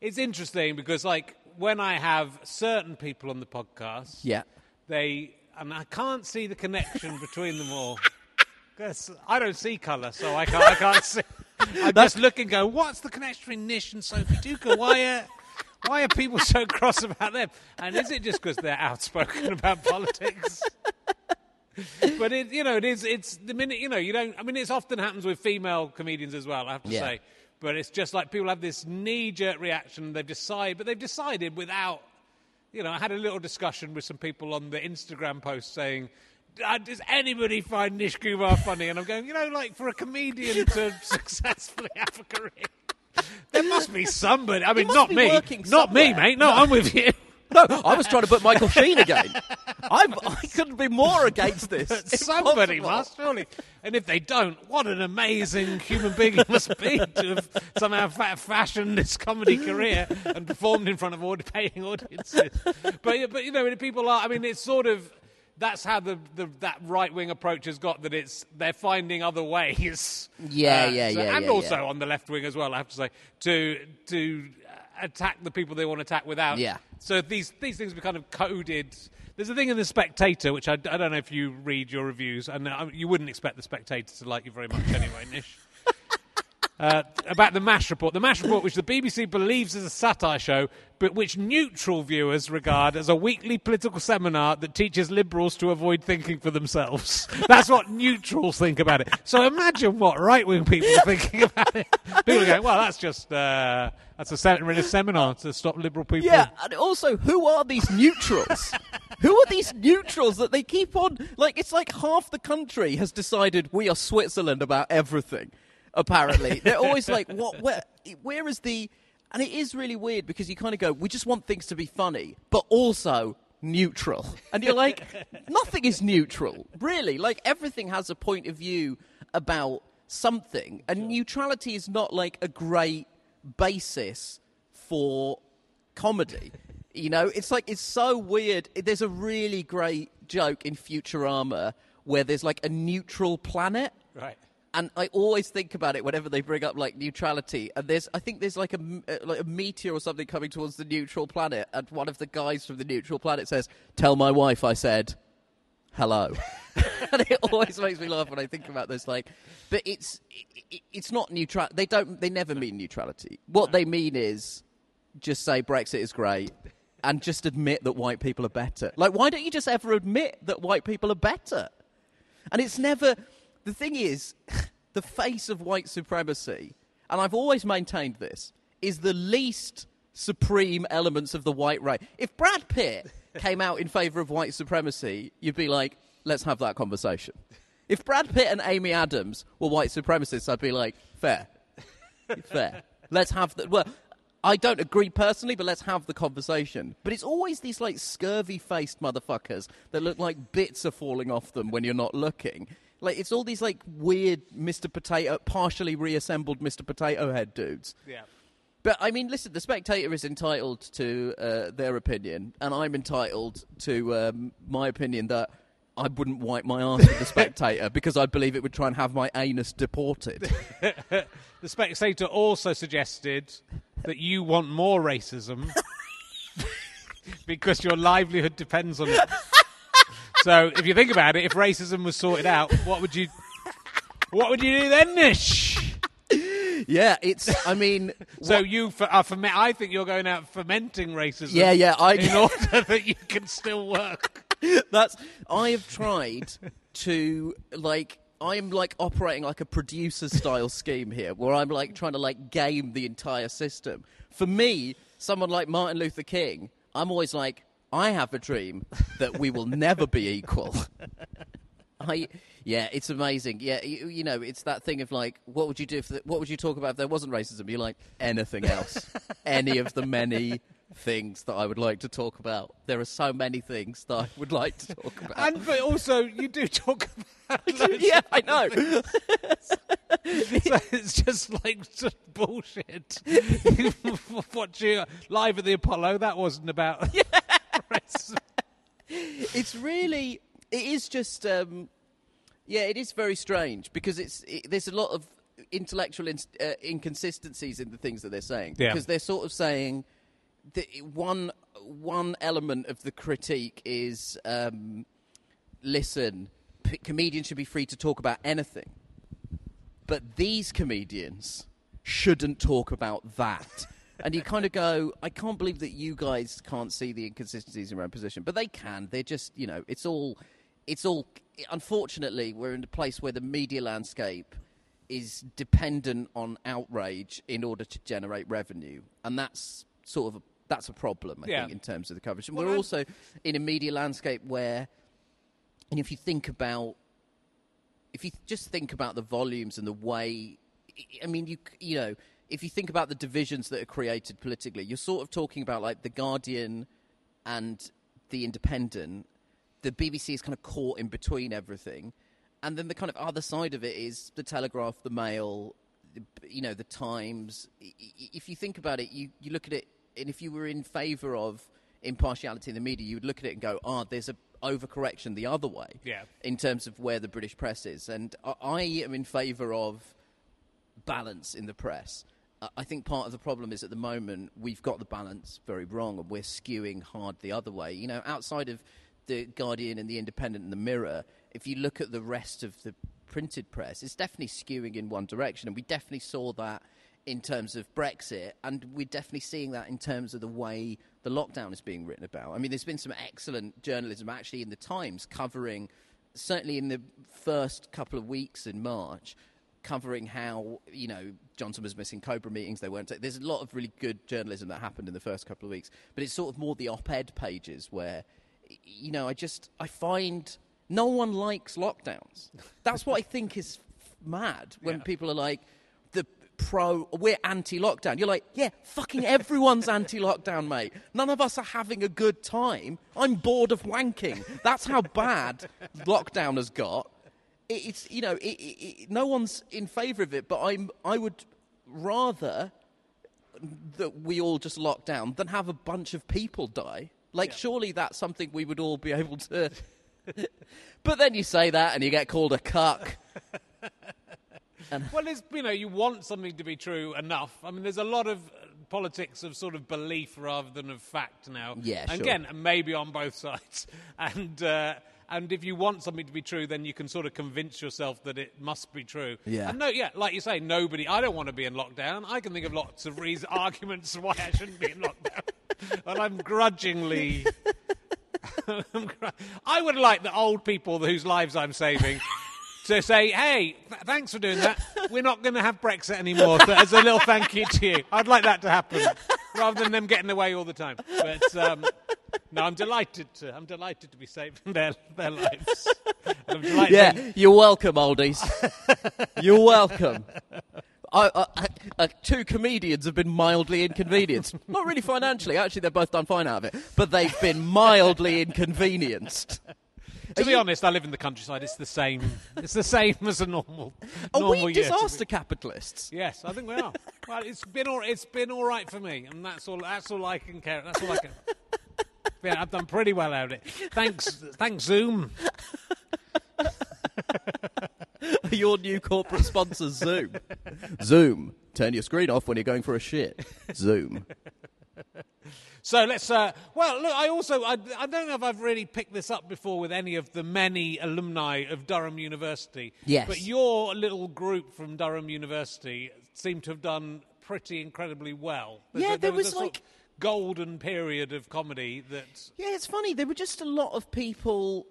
it's interesting because, like, when I have certain people on the podcast, Yeah. They and I can't see the connection between them all. (laughs) 'Cause I don't see colour, so I can't. I can't see. I'm just looking, go. what's the connection between Nish and Sophie Duker? Why are why are people so (laughs) cross about them? And is it just because they're outspoken about politics? but it, you know, it is. It's the minute you know you don't. I mean, it's often happens with female comedians as well. I have to Yeah. say, but it's just like people have this knee-jerk reaction. They've decided, but they've decided without you know, I had a little discussion with some people on the Instagram post saying. "Uh, Does anybody find Nish Kumar funny? And I'm going, you know, like for a comedian to (laughs) successfully have a career, there must be somebody. I mean, not me, not me, somewhere. mate. No, I'm with you. No, I was trying to put Michael Sheen again. I'm, I couldn't be more against this. (laughs) Somebody Impossible. must, surely. And if they don't, what an amazing human being it must be to have somehow fa- fashioned this comedy career and performed in front of aud- paying audiences. But, but you know, people are, I mean, it's sort of. That's how the, the that right wing approach has got. That it's they're finding other ways. Yeah, uh, yeah, yeah, and yeah, also yeah. on the left wing as well. I have to say to to attack the people they want to attack without. Yeah. So these these things were kind of coded. There's a thing in the Spectator, which I, I don't know if you read your reviews, and uh, you wouldn't expect the Spectator to like you very much anyway, Nish. (laughs) Uh, about the MASH report. The MASH report, which the BBC believes is a satire show, but which neutral viewers regard as a weekly political seminar that teaches liberals to avoid thinking for themselves. (laughs) That's what neutrals think about it. So imagine what right wing people are thinking about it. People are going, well, that's just uh, that's a se- seminar to stop liberal people. Yeah, and also, who are these neutrals? (laughs) who are these neutrals that they keep on? Like, it's like half the country has decided we are Switzerland about everything. Apparently, they're always like, "What? Where? Where is the?" And it is really weird because you kind of go, "We just want things to be funny, but also." Neutral, and you're like, (laughs) nothing is neutral, really. Like everything has a point of view about something, and neutrality is not like a great basis for comedy. You know, it's like it's so weird. There's a really great joke in Futurama where there's like a neutral planet. Right. And I always think about it whenever they bring up like neutrality. And there's, I think there's like a, uh, like a meteor or something coming towards the neutral planet. And one of the guys from the neutral planet says, "Tell my wife I said hello." (laughs) and it always makes me laugh when I think about this. Like, but it's it, it- it's not neutral. They don't. They never mean neutrality. What they mean is just say Brexit is great and just admit that white people are better. Like, why don't you just ever admit that white people are better? And it's never. The thing is, (laughs) the face of white supremacy, and I've always maintained this, is the least supreme elements of the white race. If Brad Pitt (laughs) came out in favour of white supremacy, you'd be like, let's have that conversation. If Brad Pitt and Amy Adams were white supremacists, I'd be like, fair. (laughs) Fair. Let's have the. Well, I don't agree personally, but let's have the conversation. But it's always these like scurvy faced motherfuckers that look like bits are falling off them when you're not looking. Like it's all these like weird Mr. Potato, partially reassembled Mr. Potato Head dudes. Yeah. But I mean, listen, the spectator is entitled to uh, their opinion, and I'm entitled to um, my opinion that I wouldn't wipe my ass with the spectator (laughs) because I believe it would try and have my anus deported. (laughs) The Spectator also suggested that you want more racism (laughs) because your livelihood depends on it. So if you think about it, if racism was sorted out, what would you what would you do then, Nish? yeah, it's. I mean, (laughs) So you for, uh, are ferment, I think you're going out fermenting racism. Yeah, yeah, I- in order that you can still work. (laughs) That's I have tried to like I'm like operating like a producer style scheme here where I'm like trying to like game the entire system. For me, someone like Martin Luther King, I'm always like I have a dream that we will never be equal. (laughs) I yeah, it's amazing. Yeah, you, you know, it's that thing of like, what would you do if the, what would you talk about if there wasn't racism? You're like anything else, (laughs) any of the many things that I would like to talk about. There are so many things that I would like to talk about. And but also you do talk about (laughs) yeah, I know. So it's just like just bullshit. Watching live at the Apollo, that wasn't about (laughs) it's really it is just um, yeah it is very strange because it's it, there's a lot of intellectual ins- uh, inconsistencies in the things that they're saying Yeah. because they're sort of saying that one one element of the critique is um, listen p- comedians should be free to talk about anything but these comedians shouldn't talk about that. And you kind of go, I can't believe that you guys can't see the inconsistencies in your own position, but they can. They're just, you know, it's all, it's all. Unfortunately, we're in a place where the media landscape is dependent on outrage in order to generate revenue, and that's sort of that's a problem. I Yeah. think in terms of the coverage. And Well, we're I'm- also in a media landscape where, and if you think about, if you just think about the volumes and the way, I mean, you you know, if you think about the divisions that are created politically, you're sort of talking about like the Guardian and the Independent. The BBC is kind of caught in between everything, and then the kind of other side of it is the Telegraph, the Mail, the- you know, the Times. If you think about it, you, you look at it, and if you were in favour of impartiality in the media, you would look at it and go, "Ah, there's a overcorrection the other way." Yeah. In terms of where the British press is, and I, I am in favour of balance in the press. I- think part of the problem is at the moment we've got the balance very wrong and we're skewing hard the other way. You know, outside of the Guardian and the Independent and the Mirror, if you look at the rest of the printed press, it's definitely skewing in one direction, and we definitely saw that in terms of Brexit, and we're definitely seeing that in terms of the way the lockdown is being written about. I mean, there's been some excellent journalism actually in the Times covering, certainly in the first couple of weeks in March, covering how you know Johnson was missing Cobra meetings. They weren't. There's a lot of really good journalism that happened in the first couple of weeks, but it's sort of more the op-ed pages where, you know, I just I find no one likes lockdowns. That's what I think is f- mad when people are like the pro we're anti-lockdown you're like yeah fucking everyone's anti-lockdown mate none of us are having a good time i'm bored of wanking that's how bad lockdown has got it's you know it, it, no one's in favor of it but i'm i would rather that we all just lock down than have a bunch of people die like surely that's something we would all be able to (laughs) but then you say that and you get called a cuck (laughs) Well, it's, you know, you want something to be true enough. I mean, there's a lot of uh, politics of sort of belief rather than of fact now. Yeah, And sure. Again, maybe on both (laughs) sides. And uh, and if you want something to be true, then you can sort of convince yourself that it must be true. Yeah. And no, yeah, like you say, nobody. I don't want to be in lockdown. I can think of lots of reasons, (laughs) arguments why I shouldn't be in lockdown. (laughs) and I'm grudgingly. (laughs) I would like the old people whose lives I'm saving to say, "Hey, th- thanks for doing that. We're not going to have Brexit anymore." So as a little thank you to you, I'd like that to happen rather than them getting away all the time. But um, no, I'm delighted to. I'm delighted to be saving their their lives. I'm Yeah, you're welcome, oldies. you're welcome. I, I, I, two comedians have been mildly inconvenienced. Not really financially. Actually, they've both done fine out of it. But they've been mildly inconvenienced. To be honest, I live in the countryside. It's the same. (laughs) It's the same as a normal. Are normal we year to me. disaster capitalists? Yes, I think we are. well, it's been all, it's been all right for me, and that's all. That's all I can care. That's all I can. Yeah, I've done pretty well out of it. Thanks, thanks Zoom. (laughs) Your new corporate sponsor, Zoom. Zoom. Turn your screen off when you're going for a shit. Zoom. So let's. Uh, well, look. I also. I, I don't know if I've really picked this up before with any of the many alumni of Durham University. Yes. But your little group from Durham University seem to have done pretty incredibly well. There's Yeah, a- there a was sort of like- golden period of comedy that. Yeah, it's funny. There were just a lot of people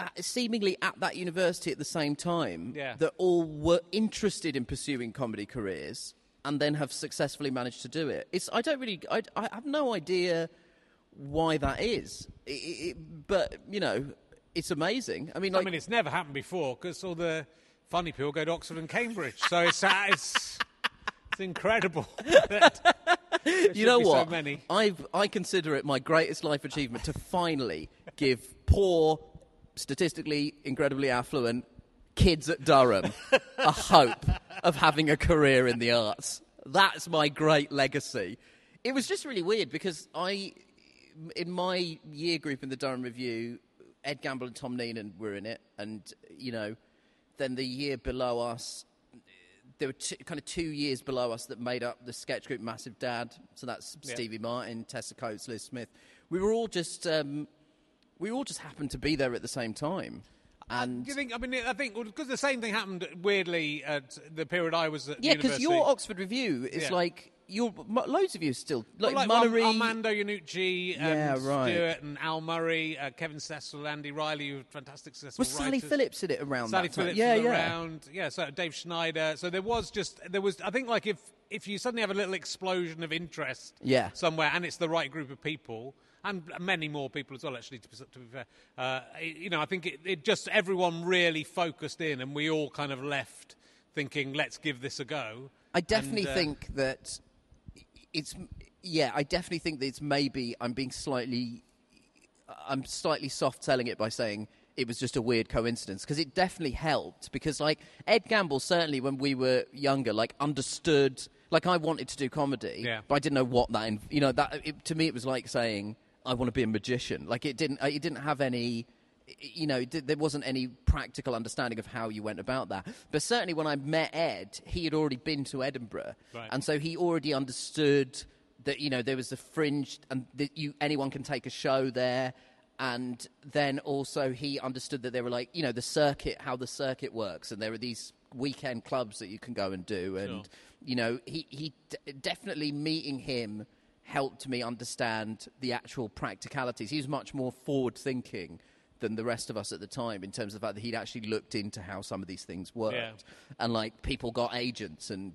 uh, seemingly at that university at the same time Yeah. that all were interested in pursuing comedy careers and then have successfully managed to do it. It's I don't really I, I have no idea why that is. I- I- I- but you know, it's amazing. I mean, like I mean, it's never happened before because all the funny people go to Oxford and Cambridge. So it's uh, it's, it's incredible. (laughs) you know what? So. I've I consider it my greatest life achievement to finally give poor, statistically incredibly affluent kids at Durham a hope of having a career in the arts. That's my great legacy. It was just really weird because I, in my year group in the Durham Revue, Ed Gamble and Tom Neenan were in it, and you know, then the year below us, there were two, kind of two years below us that made up the sketch group Massive Dad. So that's Yeah. Stevie Martin, Tessa Coates, Liz Smith. We were all just um, we all just happened to be there at the same time. And Do you think? I mean, I think because the same thing happened weirdly at the period I was at yeah, because your Oxford Revue is Yeah. like you're loads of you still like, like Munnery. Ar- Armando Iannucci and Yeah, right. Stewart and Al Murray, uh, Kevin Cecil, Andy Riley, who fantastic successful was Sally writers. Phillips in it around Sally? Phillips yeah, was yeah. around. Yeah, so Dave Schneider. So there was just there was. I think like if if you suddenly have a little explosion of interest, Yeah. somewhere, and it's the right group of people. And many more people as well, actually. To be, to be fair, uh, you know, I think it, it just everyone really focused in, and we all kind of left thinking, "Let's give this a go." I definitely And, uh, think that it's yeah. I definitely think that it's maybe I'm being slightly I'm slightly soft selling it by saying it was just a weird coincidence because it definitely helped because like Ed Gamble certainly when we were younger like understood like I wanted to do comedy Yeah. but I didn't know what that in, you know that it, to me it was like saying I want to be a magician like it didn't uh, it didn't have any you know, th- there wasn't any practical understanding of how you went about that. But certainly when I met Ed, he had already been to Edinburgh, Right. and so he already understood that you know there was the fringe and that you anyone can take a show there. And then also he understood that there were like you know the circuit, how the circuit works, and there are these weekend clubs that you can go and do, and you know he he d- definitely meeting him helped me understand the actual practicalities. He was much more forward thinking than the rest of us at the time in terms of the fact that he'd actually looked into how some of these things worked. Yeah. And like people got agents and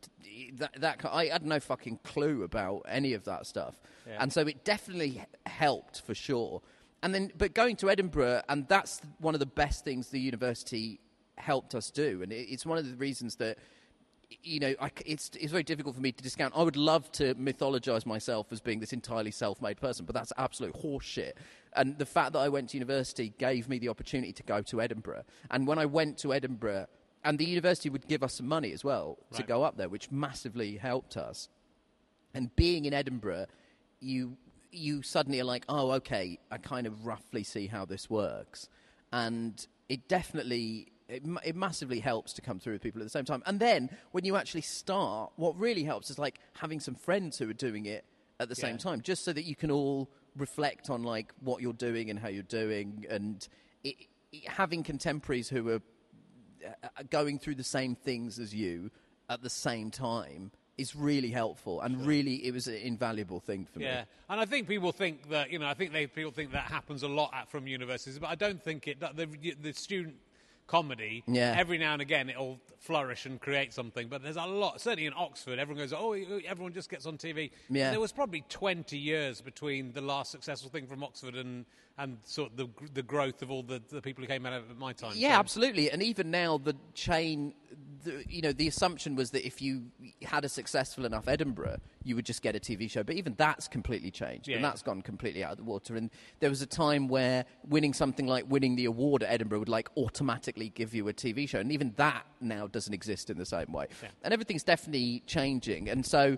that, that I had no fucking clue about any of that stuff. And so it definitely helped for sure. And then, but going to Edinburgh, and that's one of the best things the university helped us do. And it, it's one of the reasons that you know, I it's it's very difficult for me to discount. I would love to mythologize myself as being this entirely self-made person, but that's absolute horseshit. And the fact that I went to university gave me the opportunity to go to Edinburgh. And when I went to Edinburgh, and the university would give us some money as well to go up there, which massively helped us. And being in Edinburgh, you you suddenly are like, oh, okay, I kind of roughly see how this works, and it definitely it, it massively helps to come through with people at the same time. And then when you actually start, what really helps is like having some friends who are doing it at the same time, just so that you can all reflect on like what you're doing and how you're doing, and it, it- having contemporaries who are uh, going through the same things as you at the same time is really helpful and really it was an invaluable thing for Yeah, me. Yeah, and I think people think that you know I think they people think that happens a lot at, from universities, but I don't think it. that The, the student comedy, Yeah. every now and again it'll flourish and create something. But there's a lot, certainly in Oxford, everyone goes, oh, everyone just gets on TV. Yeah. there was probably 20 years between the last successful thing from Oxford and and sort of the the growth of all the, the people who came out of at my time. Yeah, So- absolutely. And even now, the chain, the, you know, the assumption was that if you had a successful enough Edinburgh, you would just get a TV show. But even that's completely changed, Yeah. and that's gone completely out of the water. And there was a time where winning something like winning the award at Edinburgh would like automatically give you a TV show, and even that now doesn't exist in the same way. And everything's definitely changing. And so,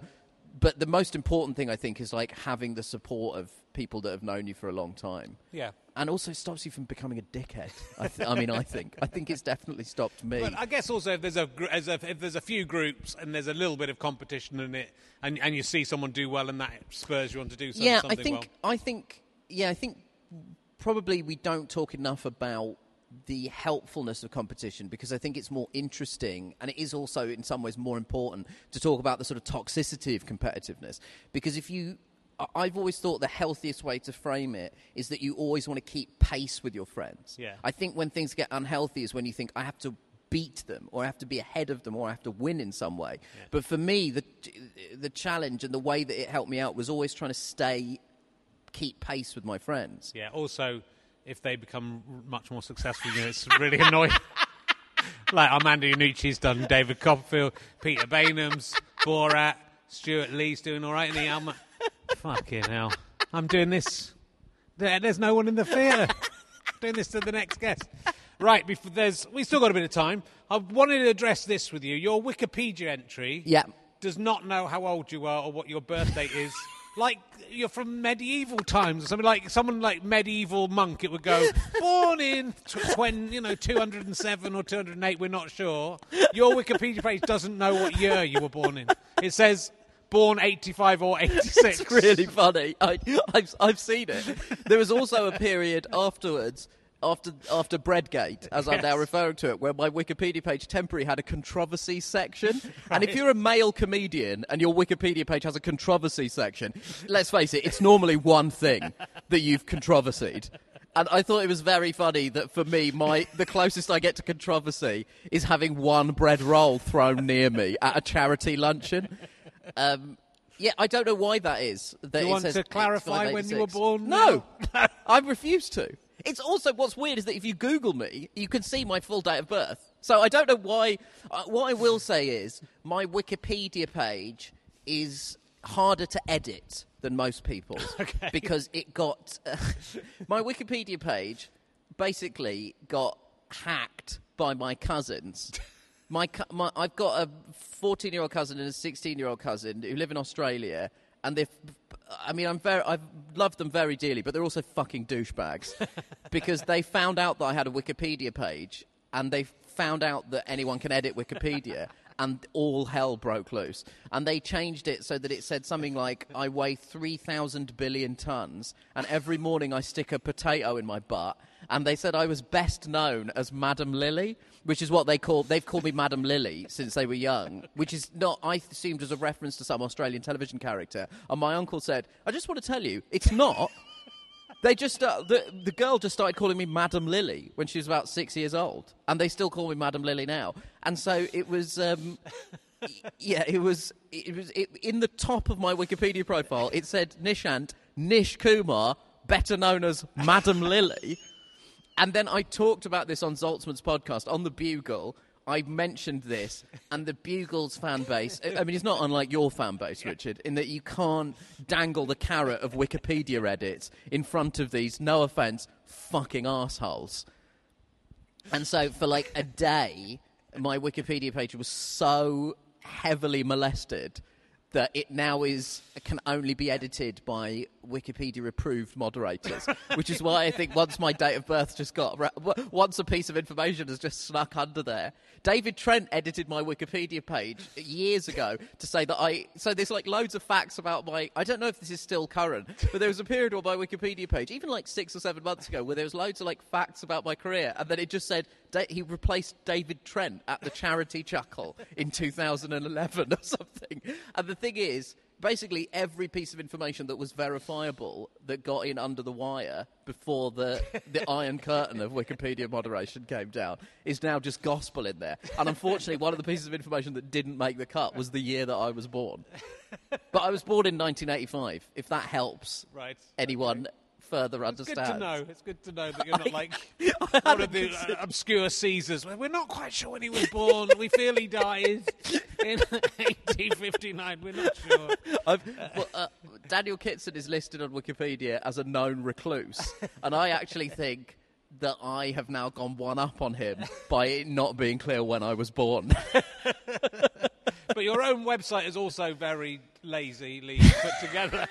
but the most important thing I think is like having the support of people that have known you for a long time Yeah. and also stops you from becoming a dickhead. I, th- I mean, I think I think it's definitely stopped me. But I guess also if there's a, gr- as a if there's a few groups and there's a little bit of competition in it, and and you see someone do well, and that spurs you on to do some, yeah, I something think well. I think yeah, I think probably we don't talk enough about the helpfulness of competition because I think it's more interesting and it is also in some ways more important to talk about the sort of toxicity of competitiveness because if you I've always thought the healthiest way to frame it is that you always want to keep pace with your friends. Yeah. I think when things get unhealthy is when you think I have to beat them or I have to be ahead of them or I have to win in some way. But for me the the challenge and the way that it helped me out was always trying to stay keep pace with my friends. Yeah. Also, if they become r- much more successful, you know, it's really annoying. (laughs) like Armando Iannucci's done, David Copperfield, Peter Baynham's, Borat, Stewart Lee's doing all right in the Alma. Fucking hell! I'm doing this. There, there's no one in the theatre. doing this to the next guest. Right, before there's, we still got a bit of time. I wanted to address this with you. Your Wikipedia entry Yeah. does not know how old you are or what your birth date is. Like you're from medieval times or something. Like someone like medieval monk, it would go (laughs) born in tw- when you know 207 or 208. We're not sure. Your Wikipedia page doesn't know what year you were born in. It says born 85 or 86. (laughs) It's really funny. I, I've, I've seen it. There was also a period afterwards. After after Breadgate, as I'm now referring to it, where my Wikipedia page temporarily had a controversy section. (laughs) And if you're a male comedian and your Wikipedia page has a controversy section, let's face it, it's normally one thing that you've controversied. And I thought it was very funny that for me, my the closest I get to controversy is having one bread roll thrown near me at a charity luncheon. Um, yeah, I don't know why that is. That Do you it want says to clarify when you were born? No, (laughs) I refuse to. It's also what's weird is that if you Google me, you can see my full date of birth. So I don't know why. Uh, what I will say is my Wikipedia page is harder to edit than most people's (laughs) because it got (laughs) my Wikipedia page basically got hacked by my cousins. (laughs) My, my I've got a 14 year old cousin and a 16 year old cousin who live in Australia, and they've. I mean, I'm very. I've loved them very dearly, but they're also fucking douchebags (laughs) because they found out that I had a Wikipedia page, and they found out that anyone can edit Wikipedia. (laughs) And all hell broke loose. And they changed it so that it said something like, I weigh 3,000 billion tons, and every morning I stick a potato in my butt. And they said I was best known as Madam Lily, which is what they call, they've called me Madam Lily since they were young, which is not, I assumed as a reference to some Australian television character. And my uncle said, I just want to tell you, it's not. They just uh, the the girl just started calling me Madam Lily when she was about six years old, and they still call me Madam Lily now. And so it was, um, yeah, it was it was it, in the top of my Wikipedia profile. It said Nishant Nish Kumar, better known as Madam Lily. And then I talked about this on Zaltzman's podcast on the Bugle. I mentioned this, and the Bugle's fan base. I mean, it's not unlike your fan base, Richard, in that you can't dangle the carrot of Wikipedia edits in front of these, no offense, fucking assholes. And so, for like a day, my Wikipedia page was so heavily molested that it now is can only be edited by Wikipedia approved moderators, (laughs) which is why I think once my date of birth just got once a piece of information has just snuck under there. David Trent edited my Wikipedia page years ago to say that I so there's like loads of facts about my I don't know if this is still current, but there was a period on my Wikipedia page, even like six or seven months ago, where there was loads of like facts about my career, and then it just said da- he replaced David Trent at the charity chuckle in 2011 or something. And the thing is, basically every piece of information that was verifiable that got in under the wire before the the (laughs) iron curtain of Wikipedia moderation came down is now just gospel in there. And unfortunately, one of the pieces of information that didn't make the cut was the year that I was born. But I was born in 1985. If that helps Right. anyone further It's good to know. It's good to know that you're not (laughs) like (laughs) one of the uh, obscure Caesars. We're not quite sure when he was born. we feel he died in (laughs) 1859. We're not sure. I've, well, uh, Daniel Kitson is listed on Wikipedia as a known recluse, and I actually think that I have now gone one up on him by it not being clear when I was born. But your own website is also very lazily put together.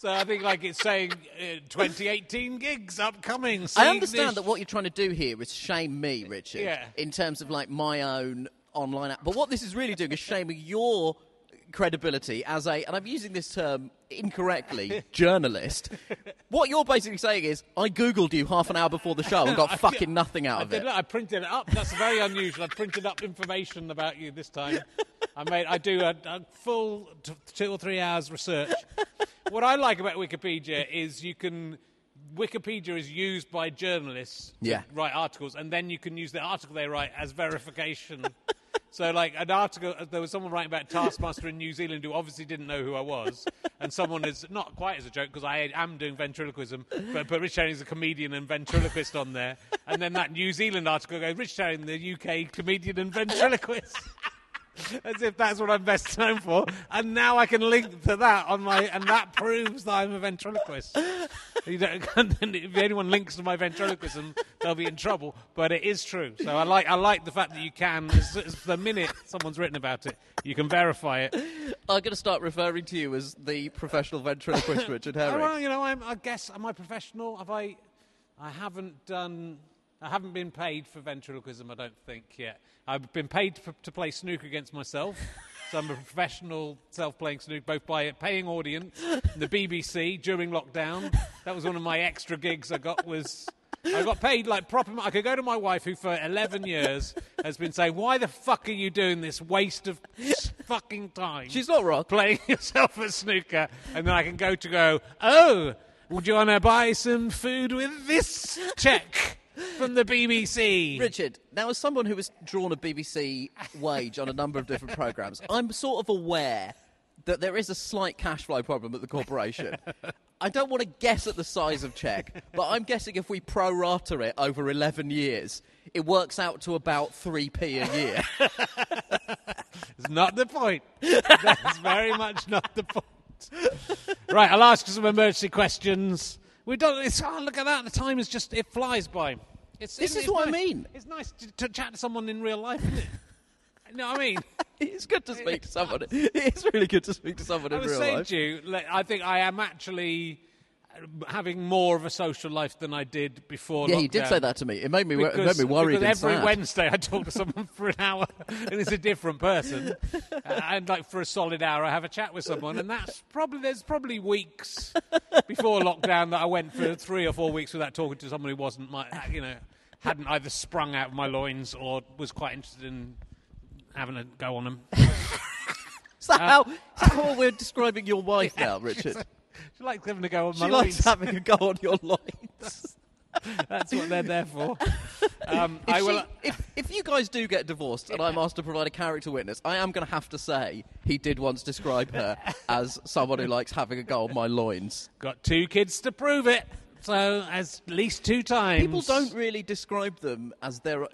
So I think, like it's saying, uh, 2018 gigs upcoming. I understand that what you're trying to do here is shame me, Richard, Yeah. in terms of like my own online app. But what this is really doing is shaming your credibility as a, and I'm using this term incorrectly, (laughs) journalist. What you're basically saying is, I googled you half an hour before the show and got (laughs) fucking nothing out I of it. I printed it up. That's very unusual. I printed up information about you this time. (laughs) I made. I do a, a full t- two or three hours research. what I like about Wikipedia is you can. Wikipedia is used by journalists to write articles, and then you can use the article they write as verification. (laughs) so, like an article, uh, there was someone writing about Taskmaster in New Zealand who obviously didn't know who I was, and someone is not quite as a joke because I am doing ventriloquism, but, but Rich Herring is a comedian and ventriloquist on there, and then that New Zealand article goes Rich Herring, the UK comedian and ventriloquist. (laughs) (laughs) As if that's what I'm best known for, and now I can link to that on my, and that proves that I'm a ventriloquist. You don't, (laughs) if anyone links to my ventriloquism, they'll be in trouble. But it is true. So I like, I like the fact that you can. As, as the minute someone's written about it, you can verify it. I'm going to start referring to you as the professional ventriloquist Richard (laughs) Oh, Herring. well, you know, I'm, I guess am I professional? Have I? I haven't done. I haven't been paid for ventriloquism. I don't think yet. I've been paid to, to play snooker against myself. So I'm a professional self-playing snooker, both by a paying audience, the BBC during lockdown. That was one of my extra gigs I got. Was I got paid like proper. I could go to my wife, who for 11 years has been saying, "Why the fuck are you doing this waste of fucking time?" She's not wrong. playing (laughs) yourself at snooker, and then I can go to go. Oh, would you want to buy some food with this check from the BBC? Richard, now as someone who has drawn a BBC wage on a number of different programs, I'm sort of aware that there is a slight cash flow problem at the corporation. I don't want to guess at the size of check, but I'm guessing if we pro rata it over 11 years, it works out to about 3p a year. It's not the point. That's very much not the point. Right, I'll ask some emergency questions. We don't. It's, oh, look at that. The time is just. It flies by. It's, This is what I mean. It's nice to, to chat to someone in real life, isn't it? you know what I mean? it's good to speak to (laughs) someone. It's really good to speak to someone I in was real saying life. to you, I think I am actually having more of a social life than I did before. Yeah, you did say that to me. It made me, it made me worried because every sad. Wednesday I talk to (laughs) someone for an hour and it's a different person, Uh, (laughs) and like for a solid hour I have a chat with someone, and that's probably there's probably weeks (laughs) before lockdown that I went for three or four weeks without talking to someone who wasn't my, you know, hadn't either sprung out of my loins or was quite interested in having a go on them. Is that, how, is that how we're describing your wife now, Richard? She likes having a go on my She loins. likes having a go on your (laughs) loins. That's what they're there for. Um, If, I will. she- if, if you guys do get divorced and I'm asked to provide a character witness, I am going to have to say he did once describe her (laughs) as someone who likes having a go on my loins. Got two kids to prove it. So as at least two times. People don't really describe them as their.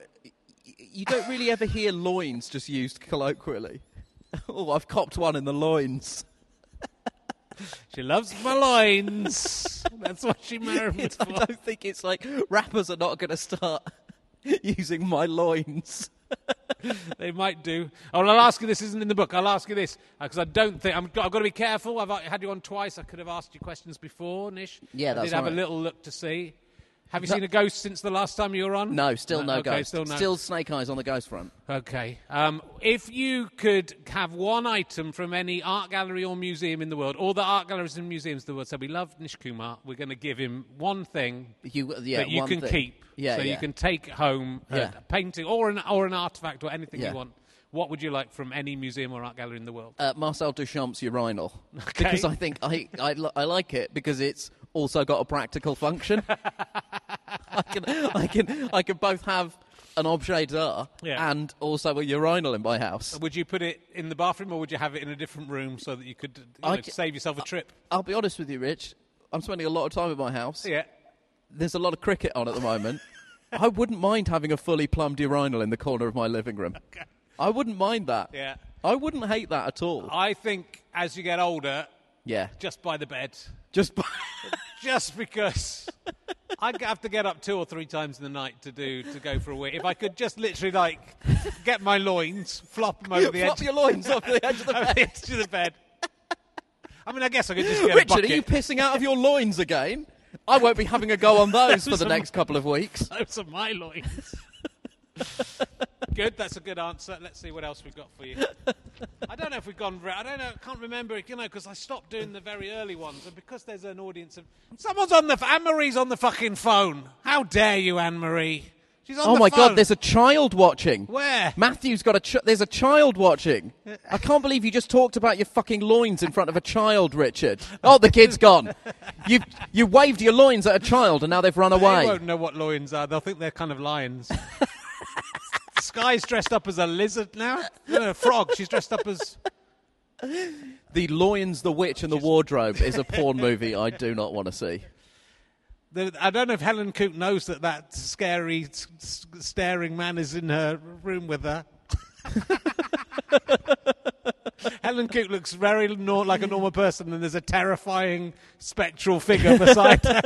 You don't really ever hear loins just used colloquially. (laughs) Oh, I've copped one in the loins. (laughs) She loves my loins. (laughs) That's what she married me It's- I don't think it's like rappers are not going to start (laughs) using my loins. They might do. Oh, I'll ask you. This isn't in the book. I'll ask you this uh, because I don't think I'm, I've got to be careful. I've had you on twice. I could have asked you questions before, Nish. Yeah, that's I did have right. a little look to see. Have you No. seen a ghost since the last time you were on? No, still no, okay, ghost. Still no. snake eyes on the ghost front. Okay. Um, if you could have one item from any art gallery or museum in the world, all the art galleries and museums in the world, so we love Nish Kumar, we're going to give him one thing You, yeah, that you can thing. keep. Yeah, so yeah. you can take home a painting or an, or an artifact or anything Yeah. you want. What would you like from any museum or art gallery in the world? uh, Marcel Duchamp's urinal (laughs) Okay. because I think I, I li- I like it because it's also got a practical function. (laughs) I can I can I can both have an objet d'art Yeah. and also a urinal in my house. Would you put it in the bathroom or would you have it in a different room so that you could you know, c- save yourself a trip? I'll be honest with you, Rich. I'm spending a lot of time in my house. Yeah. There's a lot of cricket on at the moment. (laughs) I wouldn't mind having a fully plumbed urinal in the corner of my living room. I wouldn't mind that. Yeah. I wouldn't hate that at all. I think as you get older, yeah. just by the bed, Just (laughs) just because I'd have to get up two or three times in the night to do to go for a wee. If I could just literally like get my loins, flop them over (laughs) the flop edge, your loins off the edge of the (laughs) bed. the edge of the bed. I mean, I guess I could just get a Richard, bucket. are you pissing out of your loins again? I won't be having a go on those for the next couple of weeks. Those are my loins. Good, that's a good answer. Let's see what else we've got for you. I don't know if we've gone. I don't know. I can't remember. You know, because I stopped doing the very early ones, and because there's an audience of someone's on the Anne Marie's on the fucking phone. How dare you, Anne Marie? She's on Oh my phone. God, there's a child watching. Where? Matthew's got a. Ch- there's a child watching. I can't believe you just talked about your fucking loins in front of a child, Richard. Oh, the kid's gone. (laughs) You you waved your loins at a child and now they've run away. They won't know what loins are. They'll think they're kind of lions. (laughs) Sky's dressed up as a lizard now. No, no, a frog. She's dressed up as. The Loins, the Witch, and the Wardrobe is a porn movie I do not want to see. The, I don't know if Helen Coop knows that that scary, s- s- staring man is in her room with her. (laughs) Helen Coot looks very nor- like a normal person, and there's a terrifying spectral figure beside her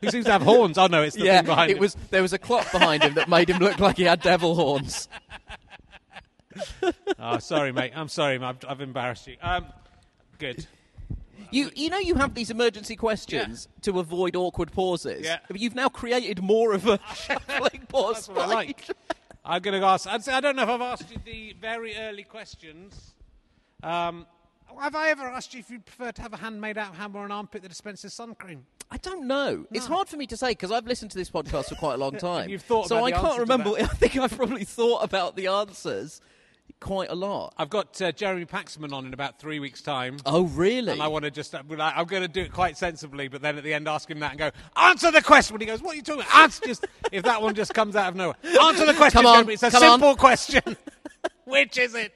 who seems to have horns. Oh no, it's the yeah, thing behind it him. was. There was a clock behind him that made him look like he had devil horns. (laughs) Oh, sorry, mate. I'm sorry. I've, I've embarrassed you. Um, good. You, you know, you have these emergency questions to avoid awkward pauses. Yeah. But you've now created more of a (laughs) shuffling pause. That's what I like. I'm going to ask. I'd say I don't know if I've asked you the very early questions. Um, Have I ever asked you if you prefer to have a hand made out of ham or an armpit that dispenses sun cream? I don't know. It's hard for me to say because I've listened to this podcast for quite a long (laughs) time. You've thought so I can't remember. (laughs) I think I've probably thought about the answers quite a lot. I've got uh, Jeremy Paxman on in about three weeks' time. Oh, really? And I want to just, uh, I'm going to do it quite sensibly, but then at the end ask him that and go, answer the question. When he goes, what are you talking about? Answer just, if that one just comes out of nowhere. Answer the question, Come on, Jeremy. It's a come on. simple question. (laughs) Which is it?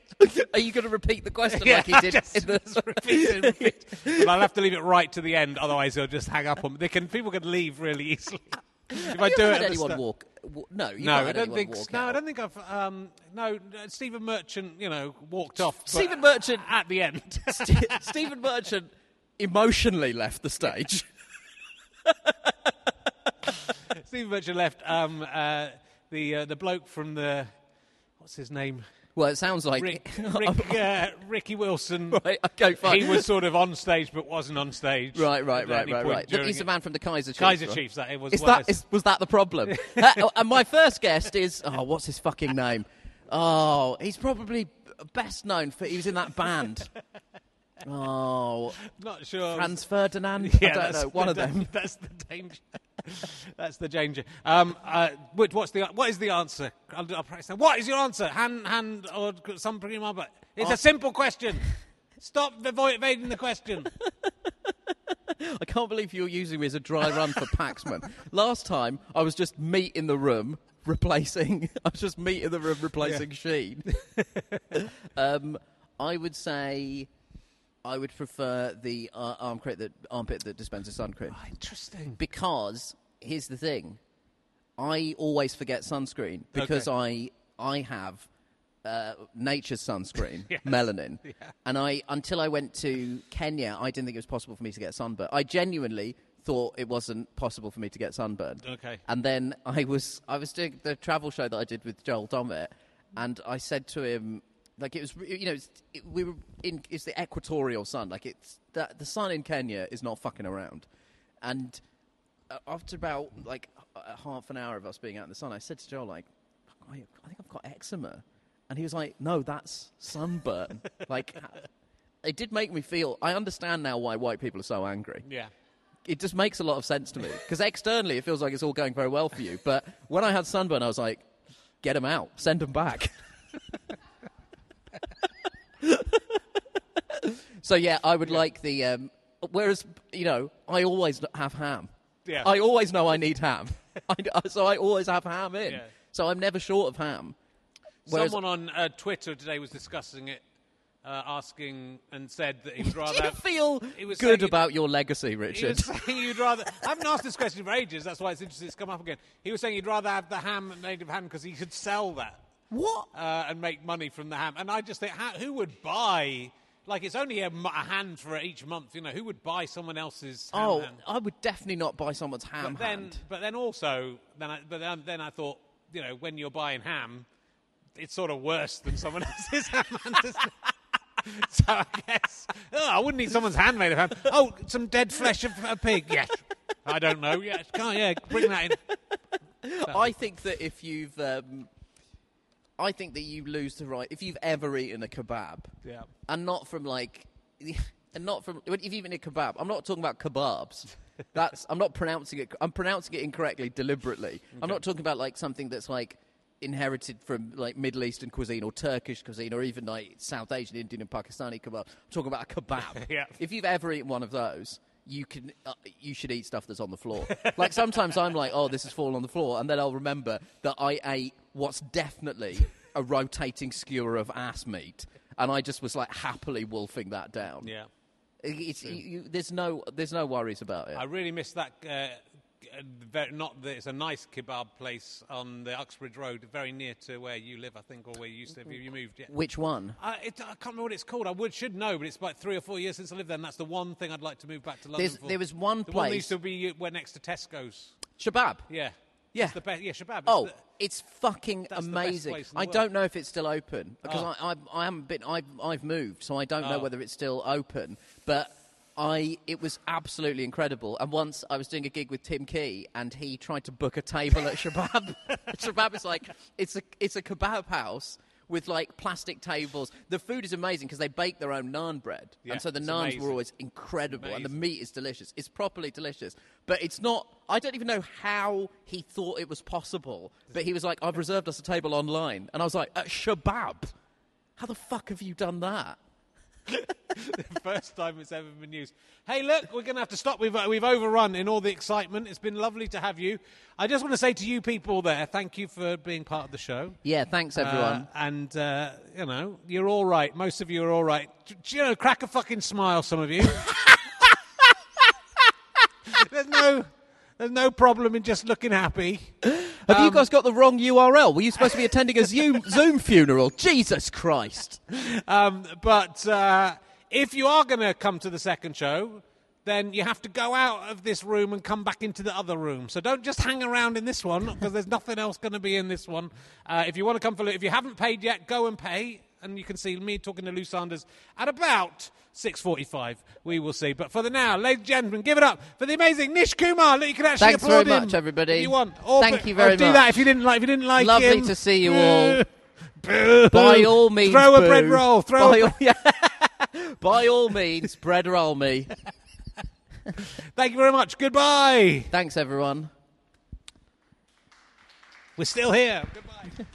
Are you going to repeat the question Yeah, (laughs) like he did just, in the? just (laughs) repeat it, repeat. (laughs) But I'll have to leave it right to the end, otherwise he'll just hang up on me. They can, people can leave really easily. If I Have do you it anyone start- walk? No, No, I don't think. No, I don't think I've. Um, no, uh, Stephen Merchant, you know, walked off. Stephen Merchant- at the end. St- Stephen Merchant emotionally left the stage. Stephen Merchant left. Um, uh, the uh, the bloke from the what's his name? Well, it sounds like Rick, (laughs) Rick uh, Ricky Wilson. (laughs) right. Okay, fine. He was sort of on stage, but wasn't on stage. right, right, right, right, right. He's the man from the Kaiser Chiefs. Kaiser right? Chiefs. That it was. Is that is, was that the problem? (laughs) Uh, and my first guest is oh, what's his fucking name? Oh, he's probably best known for he was in that band. Oh, (laughs) not sure. Franz Ferdinand. (laughs) Yeah, I don't know. One the of them. (laughs) That's the danger. that's the danger. Um, uh, what's the what is the answer? I'll, I'll practice now. What is your answer? Hand, hand, or some pretty much? But it's Oh. a simple question. Stop evading the question. I can't believe you're using me as a dry run for Paxman. Last time I was just meat in the room replacing. I was just meat in the room replacing Sheen. um, I would say I would prefer the uh, armpit that armpit that dispenses sun cream Interesting. because here's the thing: I always forget sunscreen because I I have uh, nature's sunscreen, (laughs) Yes. melanin, and I until I went to Kenya, I didn't think it was possible for me to get sunburn. I genuinely thought it wasn't possible for me to get sunburned. Okay. And then I was I was doing the travel show that I did with Joel Dommett, and I said to him, like it was you know it's, it, we were in it's the equatorial sun, like it's the, the sun in Kenya is not fucking around, and uh, after about like a half an hour of us being out in the sun, I said to Joel like, I, I think I've got eczema, and he was like, No, that's sunburn. (laughs) like, it did make me feel. I understand now why white people are so angry. Yeah. It just makes a lot of sense to me because externally it feels like it's all going very well for you, but when I had sunburn, I was like, Get them out, send them back. (laughs) so yeah, I would like the. Um, whereas you know, I always have ham. Yeah. I always know I need ham, (laughs) I, so I always have ham in. Yeah. So I'm never short of ham. Whereas- Someone on uh, Twitter today was discussing it, uh, asking and said that he would rather. (laughs) Do you feel good about your legacy, Richard? He was saying (laughs) you'd rather. I haven't asked this question for ages. That's why it's interesting it's come up again. He was saying he'd rather have the ham, made of ham, because he could sell that what? uh, and make money from the ham. And I just think, how, who would buy? Like it's only a hand for each month. You know, who would buy someone else's? Ham Oh, hand? I would definitely not buy someone's ham but then, hand. but then also, then I, but then, then I thought, you know, when you're buying ham, it's sort of worse than someone (laughs) else's ham. hand, isn't it? (laughs) so I guess oh, I wouldn't eat someone's hand made of ham. Oh, some dead flesh of a pig. Yes, I don't know. Yes, can't. Yeah, bring that in. I think that if you've, um, I think that you lose the right if you've ever eaten a kebab, Yeah. and not from like, (laughs) and not from if you've eaten a kebab. I'm not talking about kebabs. (laughs) That's I'm not pronouncing it. I'm pronouncing it incorrectly deliberately. I'm not talking about like something that's like inherited from like Middle Eastern cuisine or Turkish cuisine or even like South Asian, Indian, and Pakistani kebab. I'm talking about a kebab. (laughs) Yeah. If you've ever eaten one of those, you can uh, you should eat stuff that's on the floor. (laughs) like sometimes I'm like, oh, this has fallen on the floor, and then I'll remember that I ate what's definitely a rotating skewer of ass meat, and I just was like happily wolfing that down. Yeah. It's, you, you, there's no there's no worries about it. I really miss that. Uh, not that it's a nice kebab place on the Uxbridge Road, very near to where you live, I think, or where you used to. Have you moved yet? Which one? Uh, it, I can't remember what it's called. I would should know, but it's like three or four years since I lived there, and that's the one thing I'd like to move back to London There's- for. there was one the one that place- used to be uh, where next to Tesco's. Shabab. Yeah, Yeah. it's the best. Yeah, Shabab. Oh, the- it's fucking the amazing. the I world. don't know if it's still open because Oh. I, I, I haven't been. I've, I've moved, so I don't know Oh. whether it's still open. But I, it was absolutely incredible. And once I was doing a gig with Tim Key, and he tried to book a table at Shabab. (laughs) Shabab is like it's a it's a kebab house with like plastic tables. The food is amazing because they bake their own naan bread, Yeah, and so the naans amazing. were always incredible, and the meat is delicious. It's properly delicious, but it's not. I don't even know how he thought it was possible, but he was like, "I've reserved us a table online," and I was like, "At Shabab, how the fuck have you done that?" (laughs) First time it's ever been used. Hey, look, we're going to have to stop. We've, uh, we've overrun in all the excitement. It's been lovely to have you. I just want to say to you people there, thank you for being part of the show. Yeah, thanks everyone. Uh, and, uh, you know, you're all right. Most of you are all right. D- d- you know, crack a fucking smile, some of you. (laughs) there's, no, there's no problem in just looking happy. Have you guys got the wrong URL? Were you supposed to be attending a Zoom (laughs) Zoom funeral? Jesus Christ! Um, but uh, if you are going to come to the second show, then you have to go out of this room and come back into the other room. So don't just hang around in this one because there's nothing else going to be in this one. Uh, if you want to come for, if you haven't paid yet, go and pay, and you can see me talking to Lou Sanders at about. 6.45, we will see. But for the now, ladies and gentlemen, give it up for the amazing Nish Kumar. Look, you can actually Thanks applaud very him much, everybody. If you want. Or, Thank but- you very or do much. that if you didn't like, if you didn't like Lovely him. to see you all. (laughs) Boo. By all means, throw a boo. bread roll. Throw By a all, yeah. (laughs) By all means, bread roll me. (laughs) Thank you very much. Goodbye. Thanks, everyone. We're still here. Goodbye.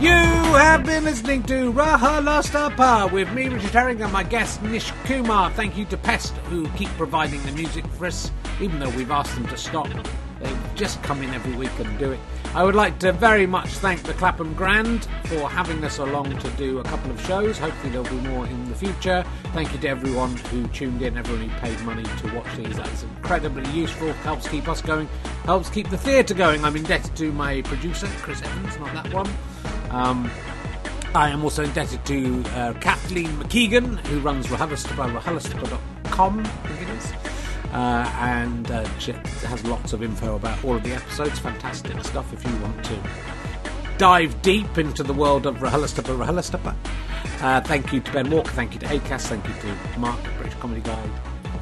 You have been listening to RHLSTP with me, Richard Herring, and my guest Nish Kumar. Thank you to Pest, who keep providing the music for us, even though we've asked them to stop. They just come in every week and do it. I would like to very much thank the Clapham Grand for having us along to do a couple of shows. Hopefully, there'll be more in the future. Thank you to everyone who tuned in, everyone who paid money to watch these. That's incredibly useful, helps keep us going, helps keep the theatre going. I'm indebted to my producer, Chris Evans, not that one. Um, I am also indebted to uh, Kathleen McKeegan, who runs RHLSTP, rhlstp.com, I think it is. Uh, and uh, has lots of info about all of the episodes. Fantastic stuff if you want to dive deep into the world of RHLSTP, RHLSTP. Uh, thank you to Ben Walker, thank you to Acast, thank you to Mark, British Comedy Guide.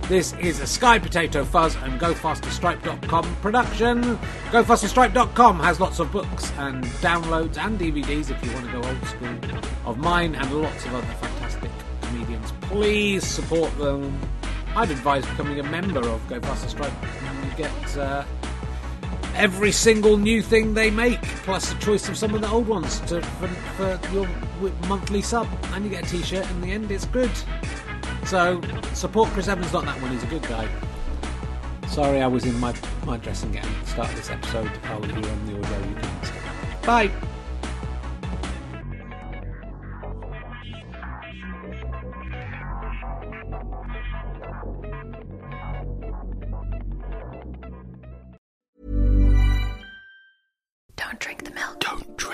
This is a Sky Potato Fuzz and GoFasterStripe.com production. GoFasterStripe.com has lots of books and downloads and DVDs if you want to go old school of mine and lots of other fantastic comedians. Please support them. I'd advise becoming a member of Go Faster Stripe and you get uh, every single new thing they make, plus a choice of some of the old ones to, for, for your monthly sub, and you get a T-shirt. In the end, it's good. So support Chris Evans. Not that one. He's a good guy. Sorry, I was in my my dressing gown at the start of this episode. I'll hear on the audio. You can. Bye.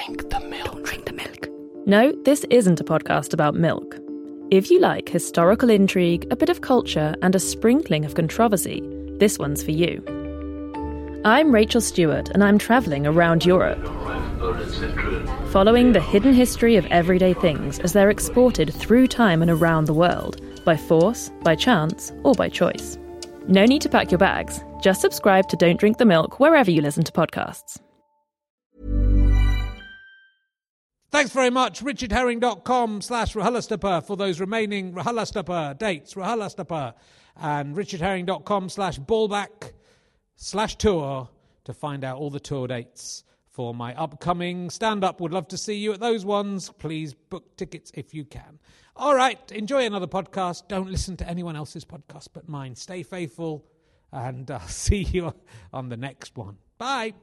Drink the milk. Don't drink the milk. No, this isn't a podcast about milk. If you like historical intrigue, a bit of culture, and a sprinkling of controversy, this one's for you. I'm Rachel Stewart, and I'm travelling around Europe, following the hidden history of everyday things as they're exported through time and around the world, by force, by chance, or by choice. No need to pack your bags. Just subscribe to Don't Drink the Milk wherever you listen to podcasts. Thanks very much. RichardHerring.com slash RHLSTP for those remaining RHLSTP dates. RHLSTP. And RichardHerring.com slash ballback slash tour to find out all the tour dates for my upcoming stand up. Would love to see you at those ones. Please book tickets if you can. All right. Enjoy another podcast. Don't listen to anyone else's podcast but mine. Stay faithful. And I'll uh, (laughs) see you on the next one. Bye.